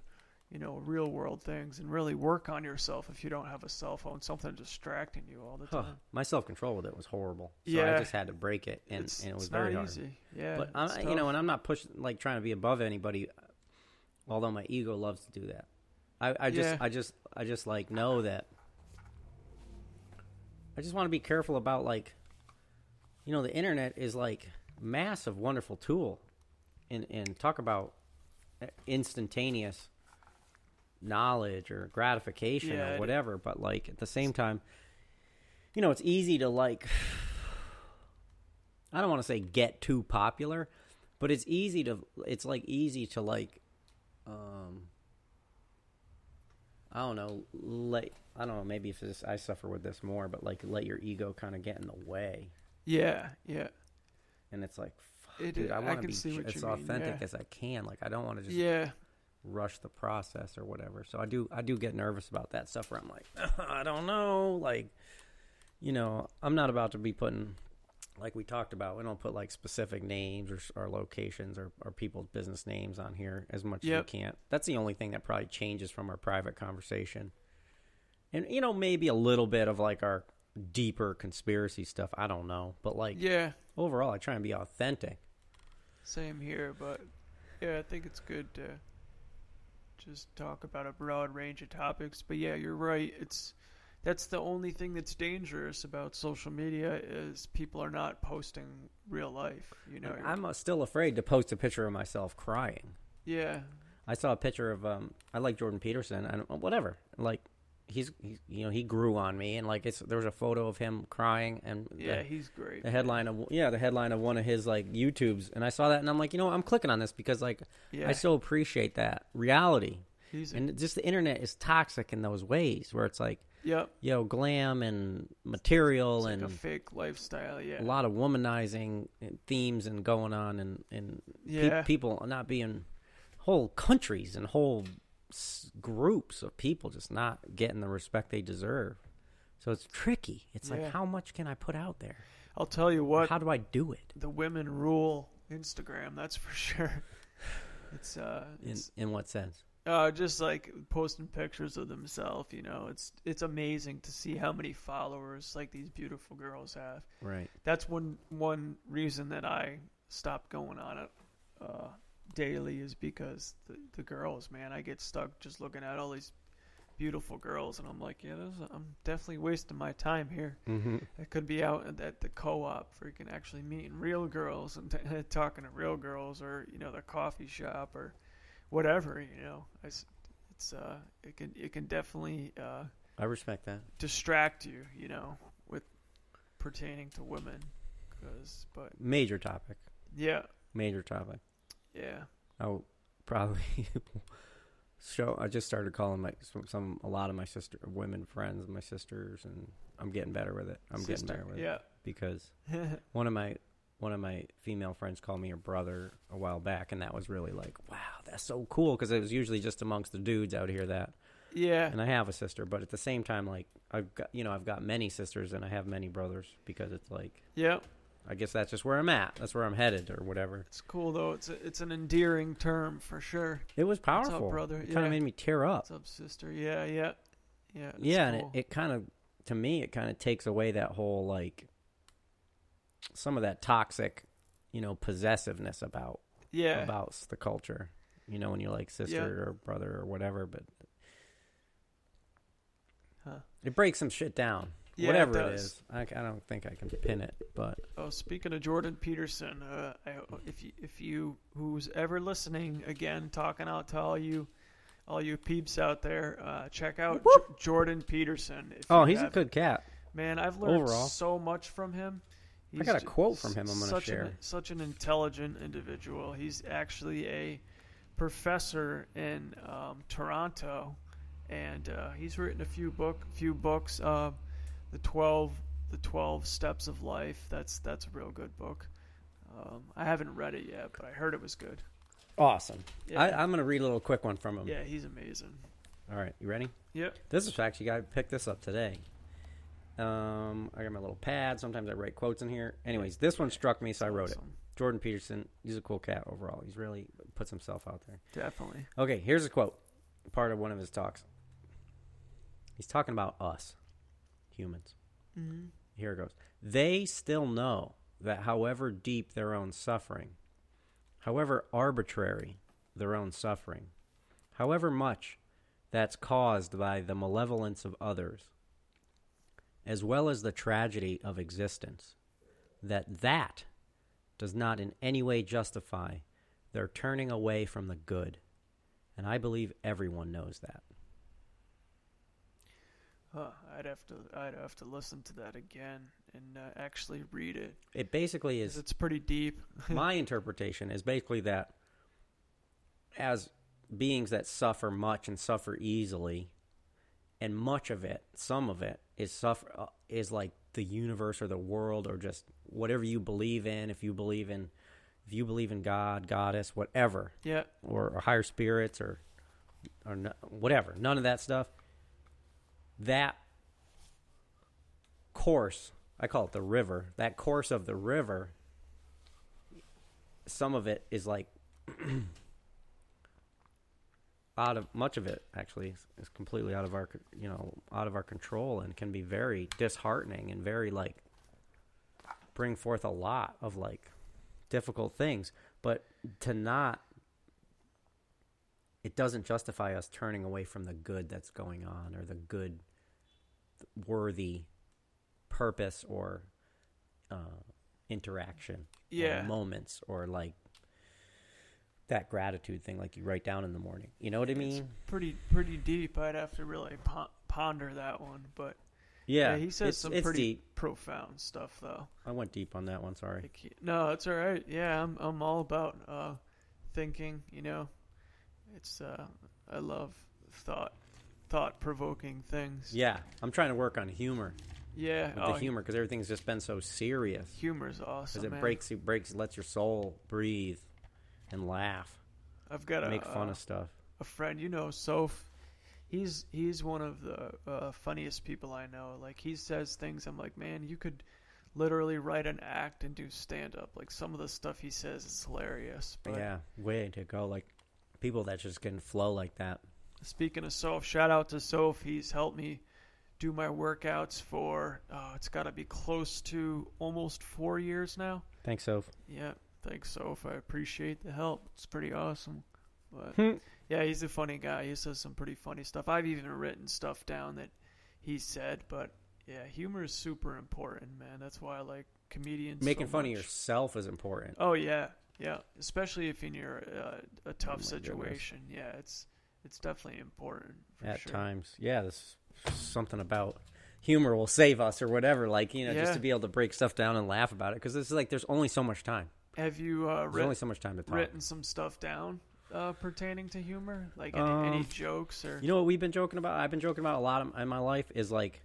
A: you know, real world things and really work on yourself if you don't have a cell phone, something distracting you all the
B: Huh.
A: time.
B: My self control with it was horrible. So
A: Yeah.
B: I just had to break it, and,
A: it's,
B: and it was very hard.
A: easy. Yeah,
B: But
A: uh,
B: I'm, you know, and I'm not pushing like trying to be above anybody. Although my ego loves to do that. I, I just,
A: Yeah.
B: I just, I just like know that. I just want to be careful about like, you know, the internet is like massive, wonderful tool, and and talk about instantaneous knowledge or gratification
A: Yeah,
B: or whatever. But like at the same time, you know, it's easy to like. I don't want to say get too popular, but it's easy to. It's like easy to like. Um. I don't know. Let I don't know. Maybe if this, I suffer with this more, but like let your ego kind of get in the way,
A: yeah, yeah,
B: and it's like, fuck,
A: It-
B: dude, I want to be
A: see
B: as authentic
A: yeah.
B: as I can. Like I don't want to just
A: yeah.
B: rush the process or whatever. So I do I do get nervous about that stuff where I'm like, I don't know, like you know, I'm not about to be putting like we talked about, we don't put like specific names or, or locations or, or people's business names on here as much
A: Yep.
B: as we can't. That's the only thing that probably changes from our private conversation. And you know, maybe a little bit of like our deeper conspiracy stuff, I don't know. But like
A: Yeah,
B: overall I try and be authentic.
A: same here, but yeah, I think it's good to just talk about a broad range of topics. But yeah, you're right. It's that's the only thing that's dangerous about social media is people are not posting real life. You know,
B: I'm uh, still afraid to post a picture of myself crying.
A: yeah,
B: I saw a picture of um I like Jordan Peterson and whatever. Like he's, he's you know he grew on me and like it's there was a photo of him crying and
A: Yeah,
B: the,
A: he's great.
B: the headline of yeah the headline of one of his like YouTubes and I saw that and I'm like you know what, I'm clicking on this because like
A: Yeah,
B: I so appreciate that reality
A: he's a,
B: and just the internet is toxic in those ways where it's like
A: yep.
B: yo glam and material
A: It's like
B: and
A: a fake lifestyle. Yeah,
B: a lot of womanizing themes and going on and and pe- people not being whole countries and whole s- groups of people just not getting the respect they deserve. So it's tricky. It's
A: Yeah.
B: like how much can I put out there?
A: I'll tell you what.
B: How do I do it?
A: the women rule Instagram. That's for sure. It's uh,
B: In in what sense?
A: Uh, just like posting pictures of themselves. You know, it's it's amazing to see how many followers like these beautiful girls have.
B: Right.
A: That's one one reason that I stopped going on it uh, daily is because the the girls, man, I get stuck just looking at all these beautiful girls, and I'm like, yeah, this, I'm definitely wasting my time here.
B: Mm-hmm.
A: I could be out at- at the co-op, freaking actually meeting real girls and t- talking to real girls, or you know, the coffee shop, or whatever. You know, I s it's uh, it can it can definitely uh,
B: I respect that.
A: distract you, you know, with pertaining to women. Cause, but
B: Major topic.
A: yeah,
B: Major topic.
A: yeah,
B: I'll probably show. I just started calling my some, some a lot of my sister women friends, my sisters, and I'm getting better with it. I'm getting better with it
A: yeah.
B: because one of my one of my female friends called me her brother a while back, and that was really like, wow, that's so cool because it was usually just amongst the dudes out here that.
A: yeah,
B: And I have a sister, but at the same time, like I've got you know I've got many sisters and I have many brothers because it's like
A: yeah.
B: I guess that's just where I'm at. That's where I'm headed or whatever.
A: It's cool though. It's a, it's an endearing term for sure.
B: It was powerful
A: up,
B: powerful.
A: brother?
B: It kind of made me tear up.
A: What's up, sister? Yeah, yeah, yeah.
B: yeah, and it, it kind of to me it kind of takes away that whole like some of that toxic, you know, possessiveness about
A: yeah,
B: about the culture. You know, when you're like sister
A: Yeah.
B: or brother or whatever, but
A: Huh.
B: it breaks some shit down.
A: Yeah, it
B: whatever it
A: does.
B: is, I, I don't think I can pin it, but
A: Oh, speaking of Jordan Peterson, uh, I, if you if you who's ever listening again, talking out to all you, all you peeps out there, uh, check out J- Jordan Peterson.
B: Oh, he's a
A: haven't.
B: good cat.
A: man. I've learned
B: overall.
A: so much from him.
B: I got a quote from him I'm gonna
A: such
B: share.
A: An, such an intelligent individual. He's actually a professor in um, Toronto, and uh, he's written a few book, few books. Uh, the twelve, the twelve steps of life. That's that's a real good book. Um, I haven't read it yet, but I heard it was good.
B: Awesome.
A: Yeah,
B: I, I'm gonna read a little quick one from him.
A: yeah, he's amazing.
B: All right, you ready?
A: Yep.
B: This is actually I picked this up today. Um, I got my little pad. Sometimes I write quotes in here. Anyways, this one struck me, so I wrote it. Jordan Peterson, he's a cool cat overall. He's really puts himself out there.
A: Definitely.
B: Okay, here's a quote, part of one of his talks. He's talking about us, humans.
A: Mm-hmm.
B: Here it goes. They still know that however deep their own suffering, however arbitrary their own suffering, however much that's caused by the malevolence of others, as well as the tragedy of existence, that that does not in any way justify their turning away from the good. And I believe everyone knows that.
A: Huh, I'd have to I'd have to listen to that again and uh, actually read it.
B: It basically is
A: It's pretty deep.
B: my interpretation is basically that as beings that suffer much and suffer easily and much of it some of it is suffer uh, is like the universe or the world or just whatever you believe in if you believe in if you believe in god goddess whatever
A: Yeah.
B: or, or higher spirits or or no, whatever none of that stuff that course i call it the river that course of the river some of it is like out of much of it actually is, completely out of our you know out of our control and can be very disheartening and very like bring forth a lot of like difficult things but to not it doesn't justify us turning away from the good that's going on or the good worthy purpose or uh, interaction
A: Yeah.
B: or moments or like that gratitude thing like you write down in the morning you know what i mean
A: Pretty pretty deep. I'd have to really pon- ponder that one. But
B: Yeah,
A: yeah, he says
B: it's,
A: some
B: it's
A: pretty
B: deep.
A: profound stuff, though.
B: I went deep on that one. Sorry.
A: No, it's all right. Yeah, I'm I'm all about uh, thinking. You know, it's uh, I love thought thought provoking things.
B: Yeah, I'm trying to work on humor
A: Yeah,
B: with
A: oh,
B: the humor because everything's just been so serious.
A: Humor's
B: Because
A: awesome.
B: it
A: man.
B: breaks, it breaks, lets your soul breathe and laugh,
A: I've got a
B: make fun
A: uh,
B: of stuff.
A: a friend, you know, Soph. He's he's one of the uh, funniest people I know. Like he says things, I'm like, man, you could literally write an act and do stand up. Like some of the stuff he says is hilarious. But
B: yeah, way to go. Like people that just can flow like that.
A: speaking of Soph, shout out to Soph. He's helped me do my workouts for uh, it's got to be close to almost four years now.
B: Thanks, Soph.
A: Yeah, thanks, Soph. I appreciate the help. It's pretty awesome. But
B: Hmm.
A: yeah, he's a funny guy. He says some pretty funny stuff. I've even written stuff down that he said. But yeah, humor is super important, man. That's why I like comedians.
B: Making
A: so
B: fun of yourself is important.
A: Oh yeah, yeah. Especially if in your uh, a tough
B: Oh, my goodness.
A: situation. Yeah, it's it's definitely important for
B: at
A: sure.
B: times. Yeah, there's something about humor will save us or whatever. Like you know, just to be able to break stuff down and laugh about it because it's like there's only so much time.
A: Have you uh,
B: There's
A: writ-
B: only so much time to talk.
A: written some stuff down uh, pertaining to humor? Like any,
B: Um,
A: any jokes or?
B: You know what we've been joking about? I've been joking about a lot of, in my life is like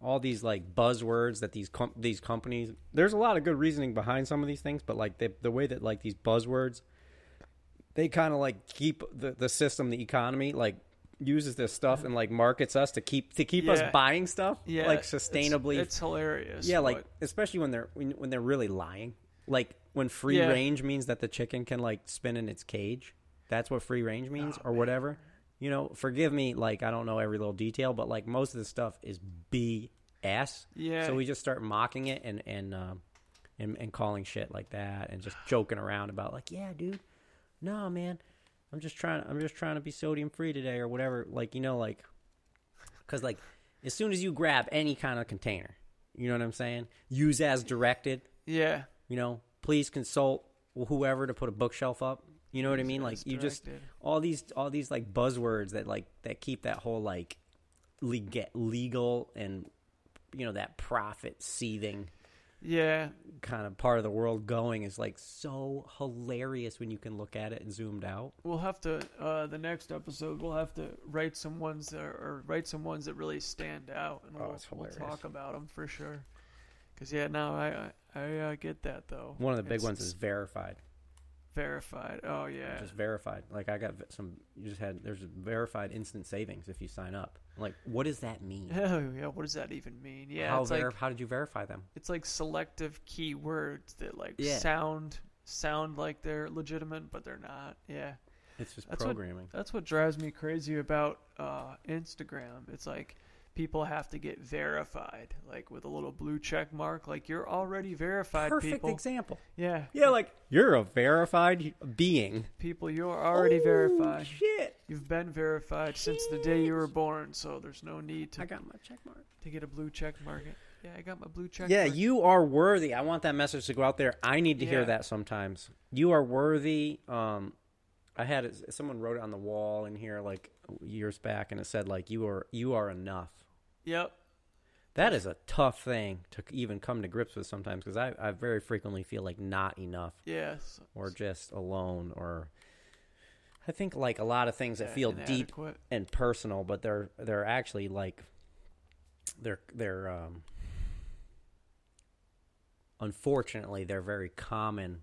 B: all these like buzzwords that these com- these companies. There's a lot of good reasoning behind some of these things, but like the the way that like these buzzwords, they kind of like keep the the system, the economy, like uses this stuff and like markets us to keep to keep us buying stuff
A: yeah,
B: like
A: it's-
B: sustainably
A: It's, hilarious.
B: Yeah, like
A: but-
B: especially when they're when, when they're really lying. Like when free
A: Yeah.
B: range means that the chicken can like spin in its cage. That's what free range means
A: Oh,
B: or whatever. You know, forgive me like I don't know every little detail, but like most of the stuff is BS.
A: yeah.
B: So we just start mocking it and and um and, and calling shit like that and just joking around about like, yeah, dude. No, man. I'm just trying I'm just trying to be sodium free today or whatever. Like, you know, like cuz like as soon as you grab any kind of container, you know what I'm saying? Use as directed,
A: yeah.
B: You know, please consult whoever to put a bookshelf up. You know what I mean? Like you just all these all these like buzzwords that like that keep that whole like legal legal and you know that profit seething
A: Yeah.
B: kind of part of the world going is like so hilarious when you can look at it and zoomed out.
A: We'll have to uh, the next episode. We'll have to write some ones that or write some ones that really stand out, and
B: Oh,
A: we'll, we'll talk about them for sure. Cause yeah, no, I I, I uh, get that though.
B: One of the big
A: It's-
B: ones is verified.
A: verified. Oh yeah.
B: Just verified. Like I got some. You just had there's verified instant savings if you sign up. Like what does that mean?
A: Hell yeah. What does that even mean? Yeah,
B: how
A: it's
B: ver-
A: like
B: how did you verify them?
A: it's like selective keywords that like
B: Yeah.
A: sound sound like they're legitimate, but they're not. Yeah.
B: It's just
A: That's what-
B: programming.
A: That's what drives me crazy about uh, Instagram. It's like people have to get verified, like with a little blue check mark. Like you're already verified,
B: Perfect
A: people.
B: example.
A: yeah,
B: Yeah, like you're a verified being.
A: people, you're already
B: Oh,
A: verified.
B: Shit.
A: You've been verified since the day you were born, so there's no need to
B: I got my check mark.
A: to get a blue check mark. Yeah, I got my blue check.
B: Yeah,
A: mark.
B: you are worthy. I want that message to go out there. I need to hear that sometimes. You are worthy. Um, I had it, someone wrote it on the wall in here like years back, and it said like you are you are enough.
A: Yep.
B: That is a tough thing to even come to grips with sometimes because I, I very frequently feel like not enough
A: Yes.
B: or just alone or I think like a lot of things that
A: Yeah,
B: feel deep and personal, but they're they're actually like they're they're um unfortunately they're very common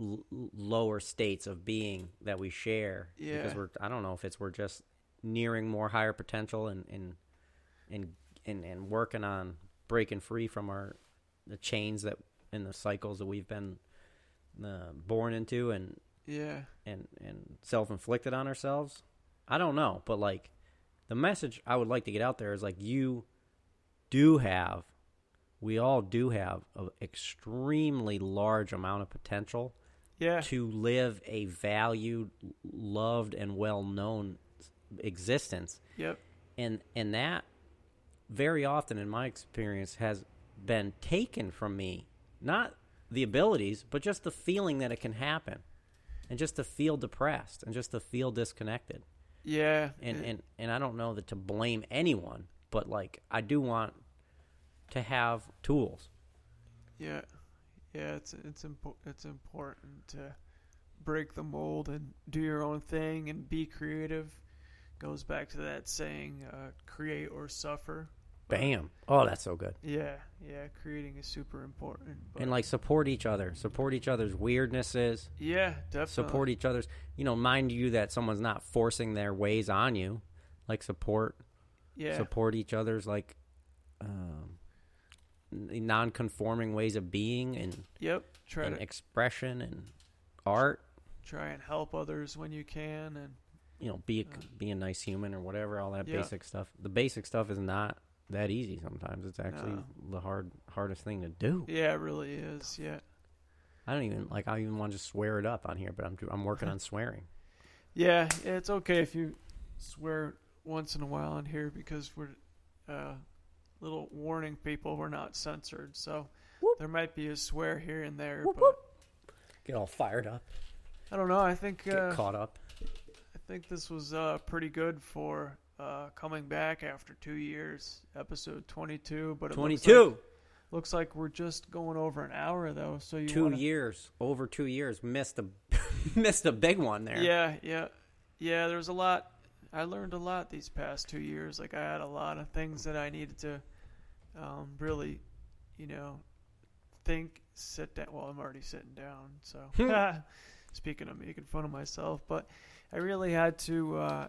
B: l- lower states of being that we share because we're I don't know if it's we're just nearing more higher potential and and and and, and working on breaking free from our the chains that and the cycles that we've been uh, born into and
A: Yeah.
B: and and self-inflicted on ourselves i don't know but like the message i would like to get out there is like you do have we all do have an extremely large amount of potential
A: Yeah.
B: to live a valued loved and well-known existence
A: Yep.
B: and and that very often in my experience has been taken from me not the abilities but just the feeling that it can happen and just to feel depressed and just to feel disconnected
A: Yeah.
B: and and and I don't know that to blame anyone, but like I do want to have tools.
A: Yeah, yeah, it's it's impo- it's important to break the mold and do your own thing and be creative. Goes back to that saying, uh, "Create or suffer."
B: Bam! Oh, that's so good.
A: Yeah, yeah, creating is super important.
B: And like support each other, support each other's weirdnesses,
A: yeah, definitely
B: support each other's. You know, mind you that someone's not forcing their ways on you. Like support,
A: Yeah,
B: support each other's like um, non-conforming ways of being and,
A: yep. Try
B: and
A: to
B: expression and art.
A: try and help others when you can, and
B: you know, be a,
A: Uh,
B: be a nice human or whatever, all that
A: Yeah.
B: basic stuff. The basic stuff is not that easy sometimes. It's actually
A: No.
B: the hard hardest thing to do.
A: yeah, it really is. Yeah,
B: I don't even like I even want to just swear it up on here, but I'm I'm working on swearing.
A: yeah, it's okay if you swear once in a while on here because we're uh, little warning people we're not censored, so
B: Whoop.
A: there might be a swear here and there.
B: Whoop,
A: but
B: whoop. Get all fired up,
A: I don't know. I think
B: get
A: uh,
B: caught up.
A: I think this was uh, pretty good for uh, coming back after two years, episode twenty-two. But it
B: Twenty
A: looks like, looks like we're just going over an hour though. So you
B: two
A: wanna,
B: years, over two years. Missed a missed a big one there.
A: Yeah, yeah, yeah. There's a lot. I learned a lot these past two years. Like I had a lot of things that I needed to um, really, you know, think, sit down. Well, I'm already sitting down. So speaking of making fun of myself, but I really had to uh,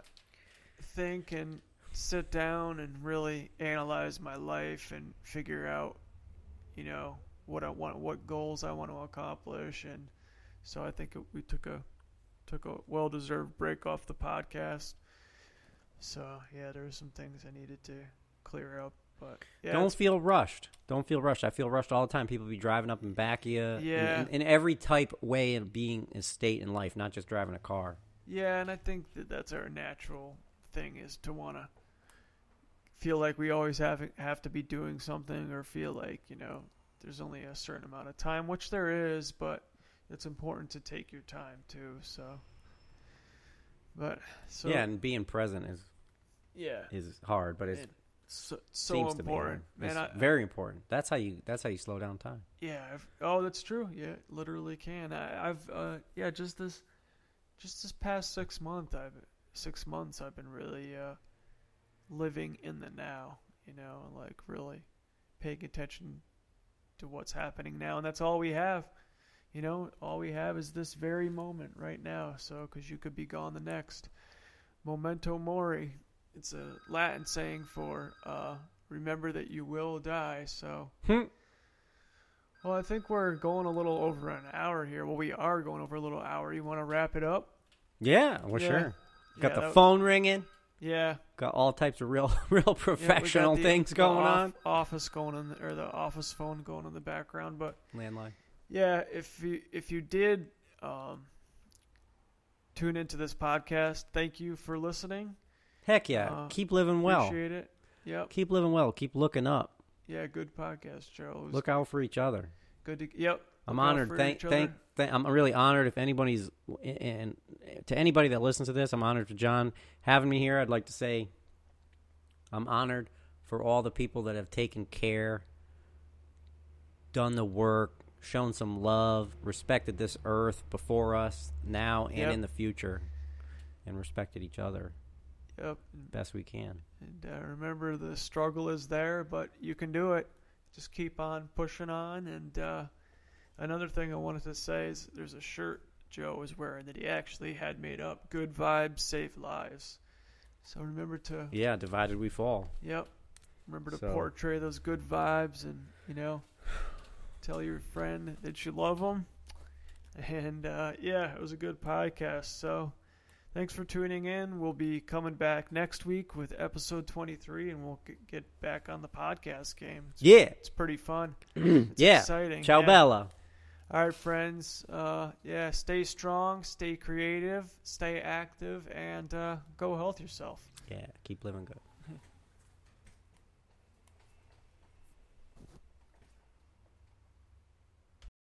A: think and sit down and really analyze my life and figure out, you know, what I want, what goals I want to accomplish, and so I think it, we took a took a well-deserved break off the podcast. So yeah, there were some things I needed to clear up, but yeah,
B: Don't feel rushed. Don't feel rushed. I feel rushed all the time. People be driving up and back of you. in-
A: Yeah.
B: In, in every type way of being a state in life, not just driving a car.
A: yeah, and I think that that's our natural thing is to want to feel like we always have have to be doing something or feel like you know there's only a certain amount of time, which there is, but it's important to take your time too. So, but so
B: yeah, and being present is
A: yeah,
B: is hard, but it's
A: It- so, so
B: seems to be
A: important, man.
B: It's
A: I,
B: very important. That's how you. That's how you slow down time.
A: Yeah. I've, oh, that's true. Yeah, literally can. I, I've uh, yeah, just this, just this past six month, I've six months, I've been really uh, living in the now. You know, and like really paying attention to what's happening now, and that's all we have. You know, all we have is this very moment right now. So, because you could be gone the next. Memento mori. It's a Latin saying for uh, remember that you will die. So.
B: Hmm.
A: Well, I think we're going a little over an hour here. Well, we are going over a little hour. You want to wrap it up?
B: Yeah, well,
A: Yeah.
B: sure. Got
A: Yeah,
B: the phone ringing.
A: Yeah.
B: Got all types of real, real
A: Yeah,
B: professional
A: the-
B: things
A: the
B: going
A: off-
B: on.
A: Office going in, the, or the office phone going in the background. But
B: Landline.
A: yeah, if you if you did um, tune into this podcast, thank you for listening.
B: Heck yeah.
A: Uh,
B: Keep living well.
A: Appreciate it. Yep.
B: Keep living well. Keep looking up.
A: Yeah, good podcast, Joe. Was
B: Look out for each other.
A: good to. Yep.
B: I'm
A: Look
B: honored. Thank, thank, thank, I'm really honored if anybody's and to anybody that listens to this. I'm honored for John having me here. I'd like to say I'm honored for all the people that have taken care, done the work, shown some love, respected this earth before us, now and
A: Yep.
B: in the future, and respected each other
A: Yep.
B: best we can.
A: And uh, remember, the struggle is there, but you can do it. Just keep on pushing on. And uh, another thing I wanted to say is there's a shirt Joe was wearing that he actually had made up Good Vibes Save Lives. So remember to,
B: Yeah, divided we fall.
A: yep, remember to
B: So-
A: portray those good vibes and, you know, tell your friend that you love them. And uh, yeah, it was a good podcast. So thanks for tuning in. We'll be coming back next week with episode 23, and we'll get back on the podcast game. It's,
B: Yeah.
A: it's pretty fun. It's
B: yeah.
A: exciting.
B: Ciao,
A: yeah.
B: Bella.
A: All right, friends. Uh, yeah, stay strong, stay creative, stay active, and uh, go health yourself.
B: Yeah, keep living good.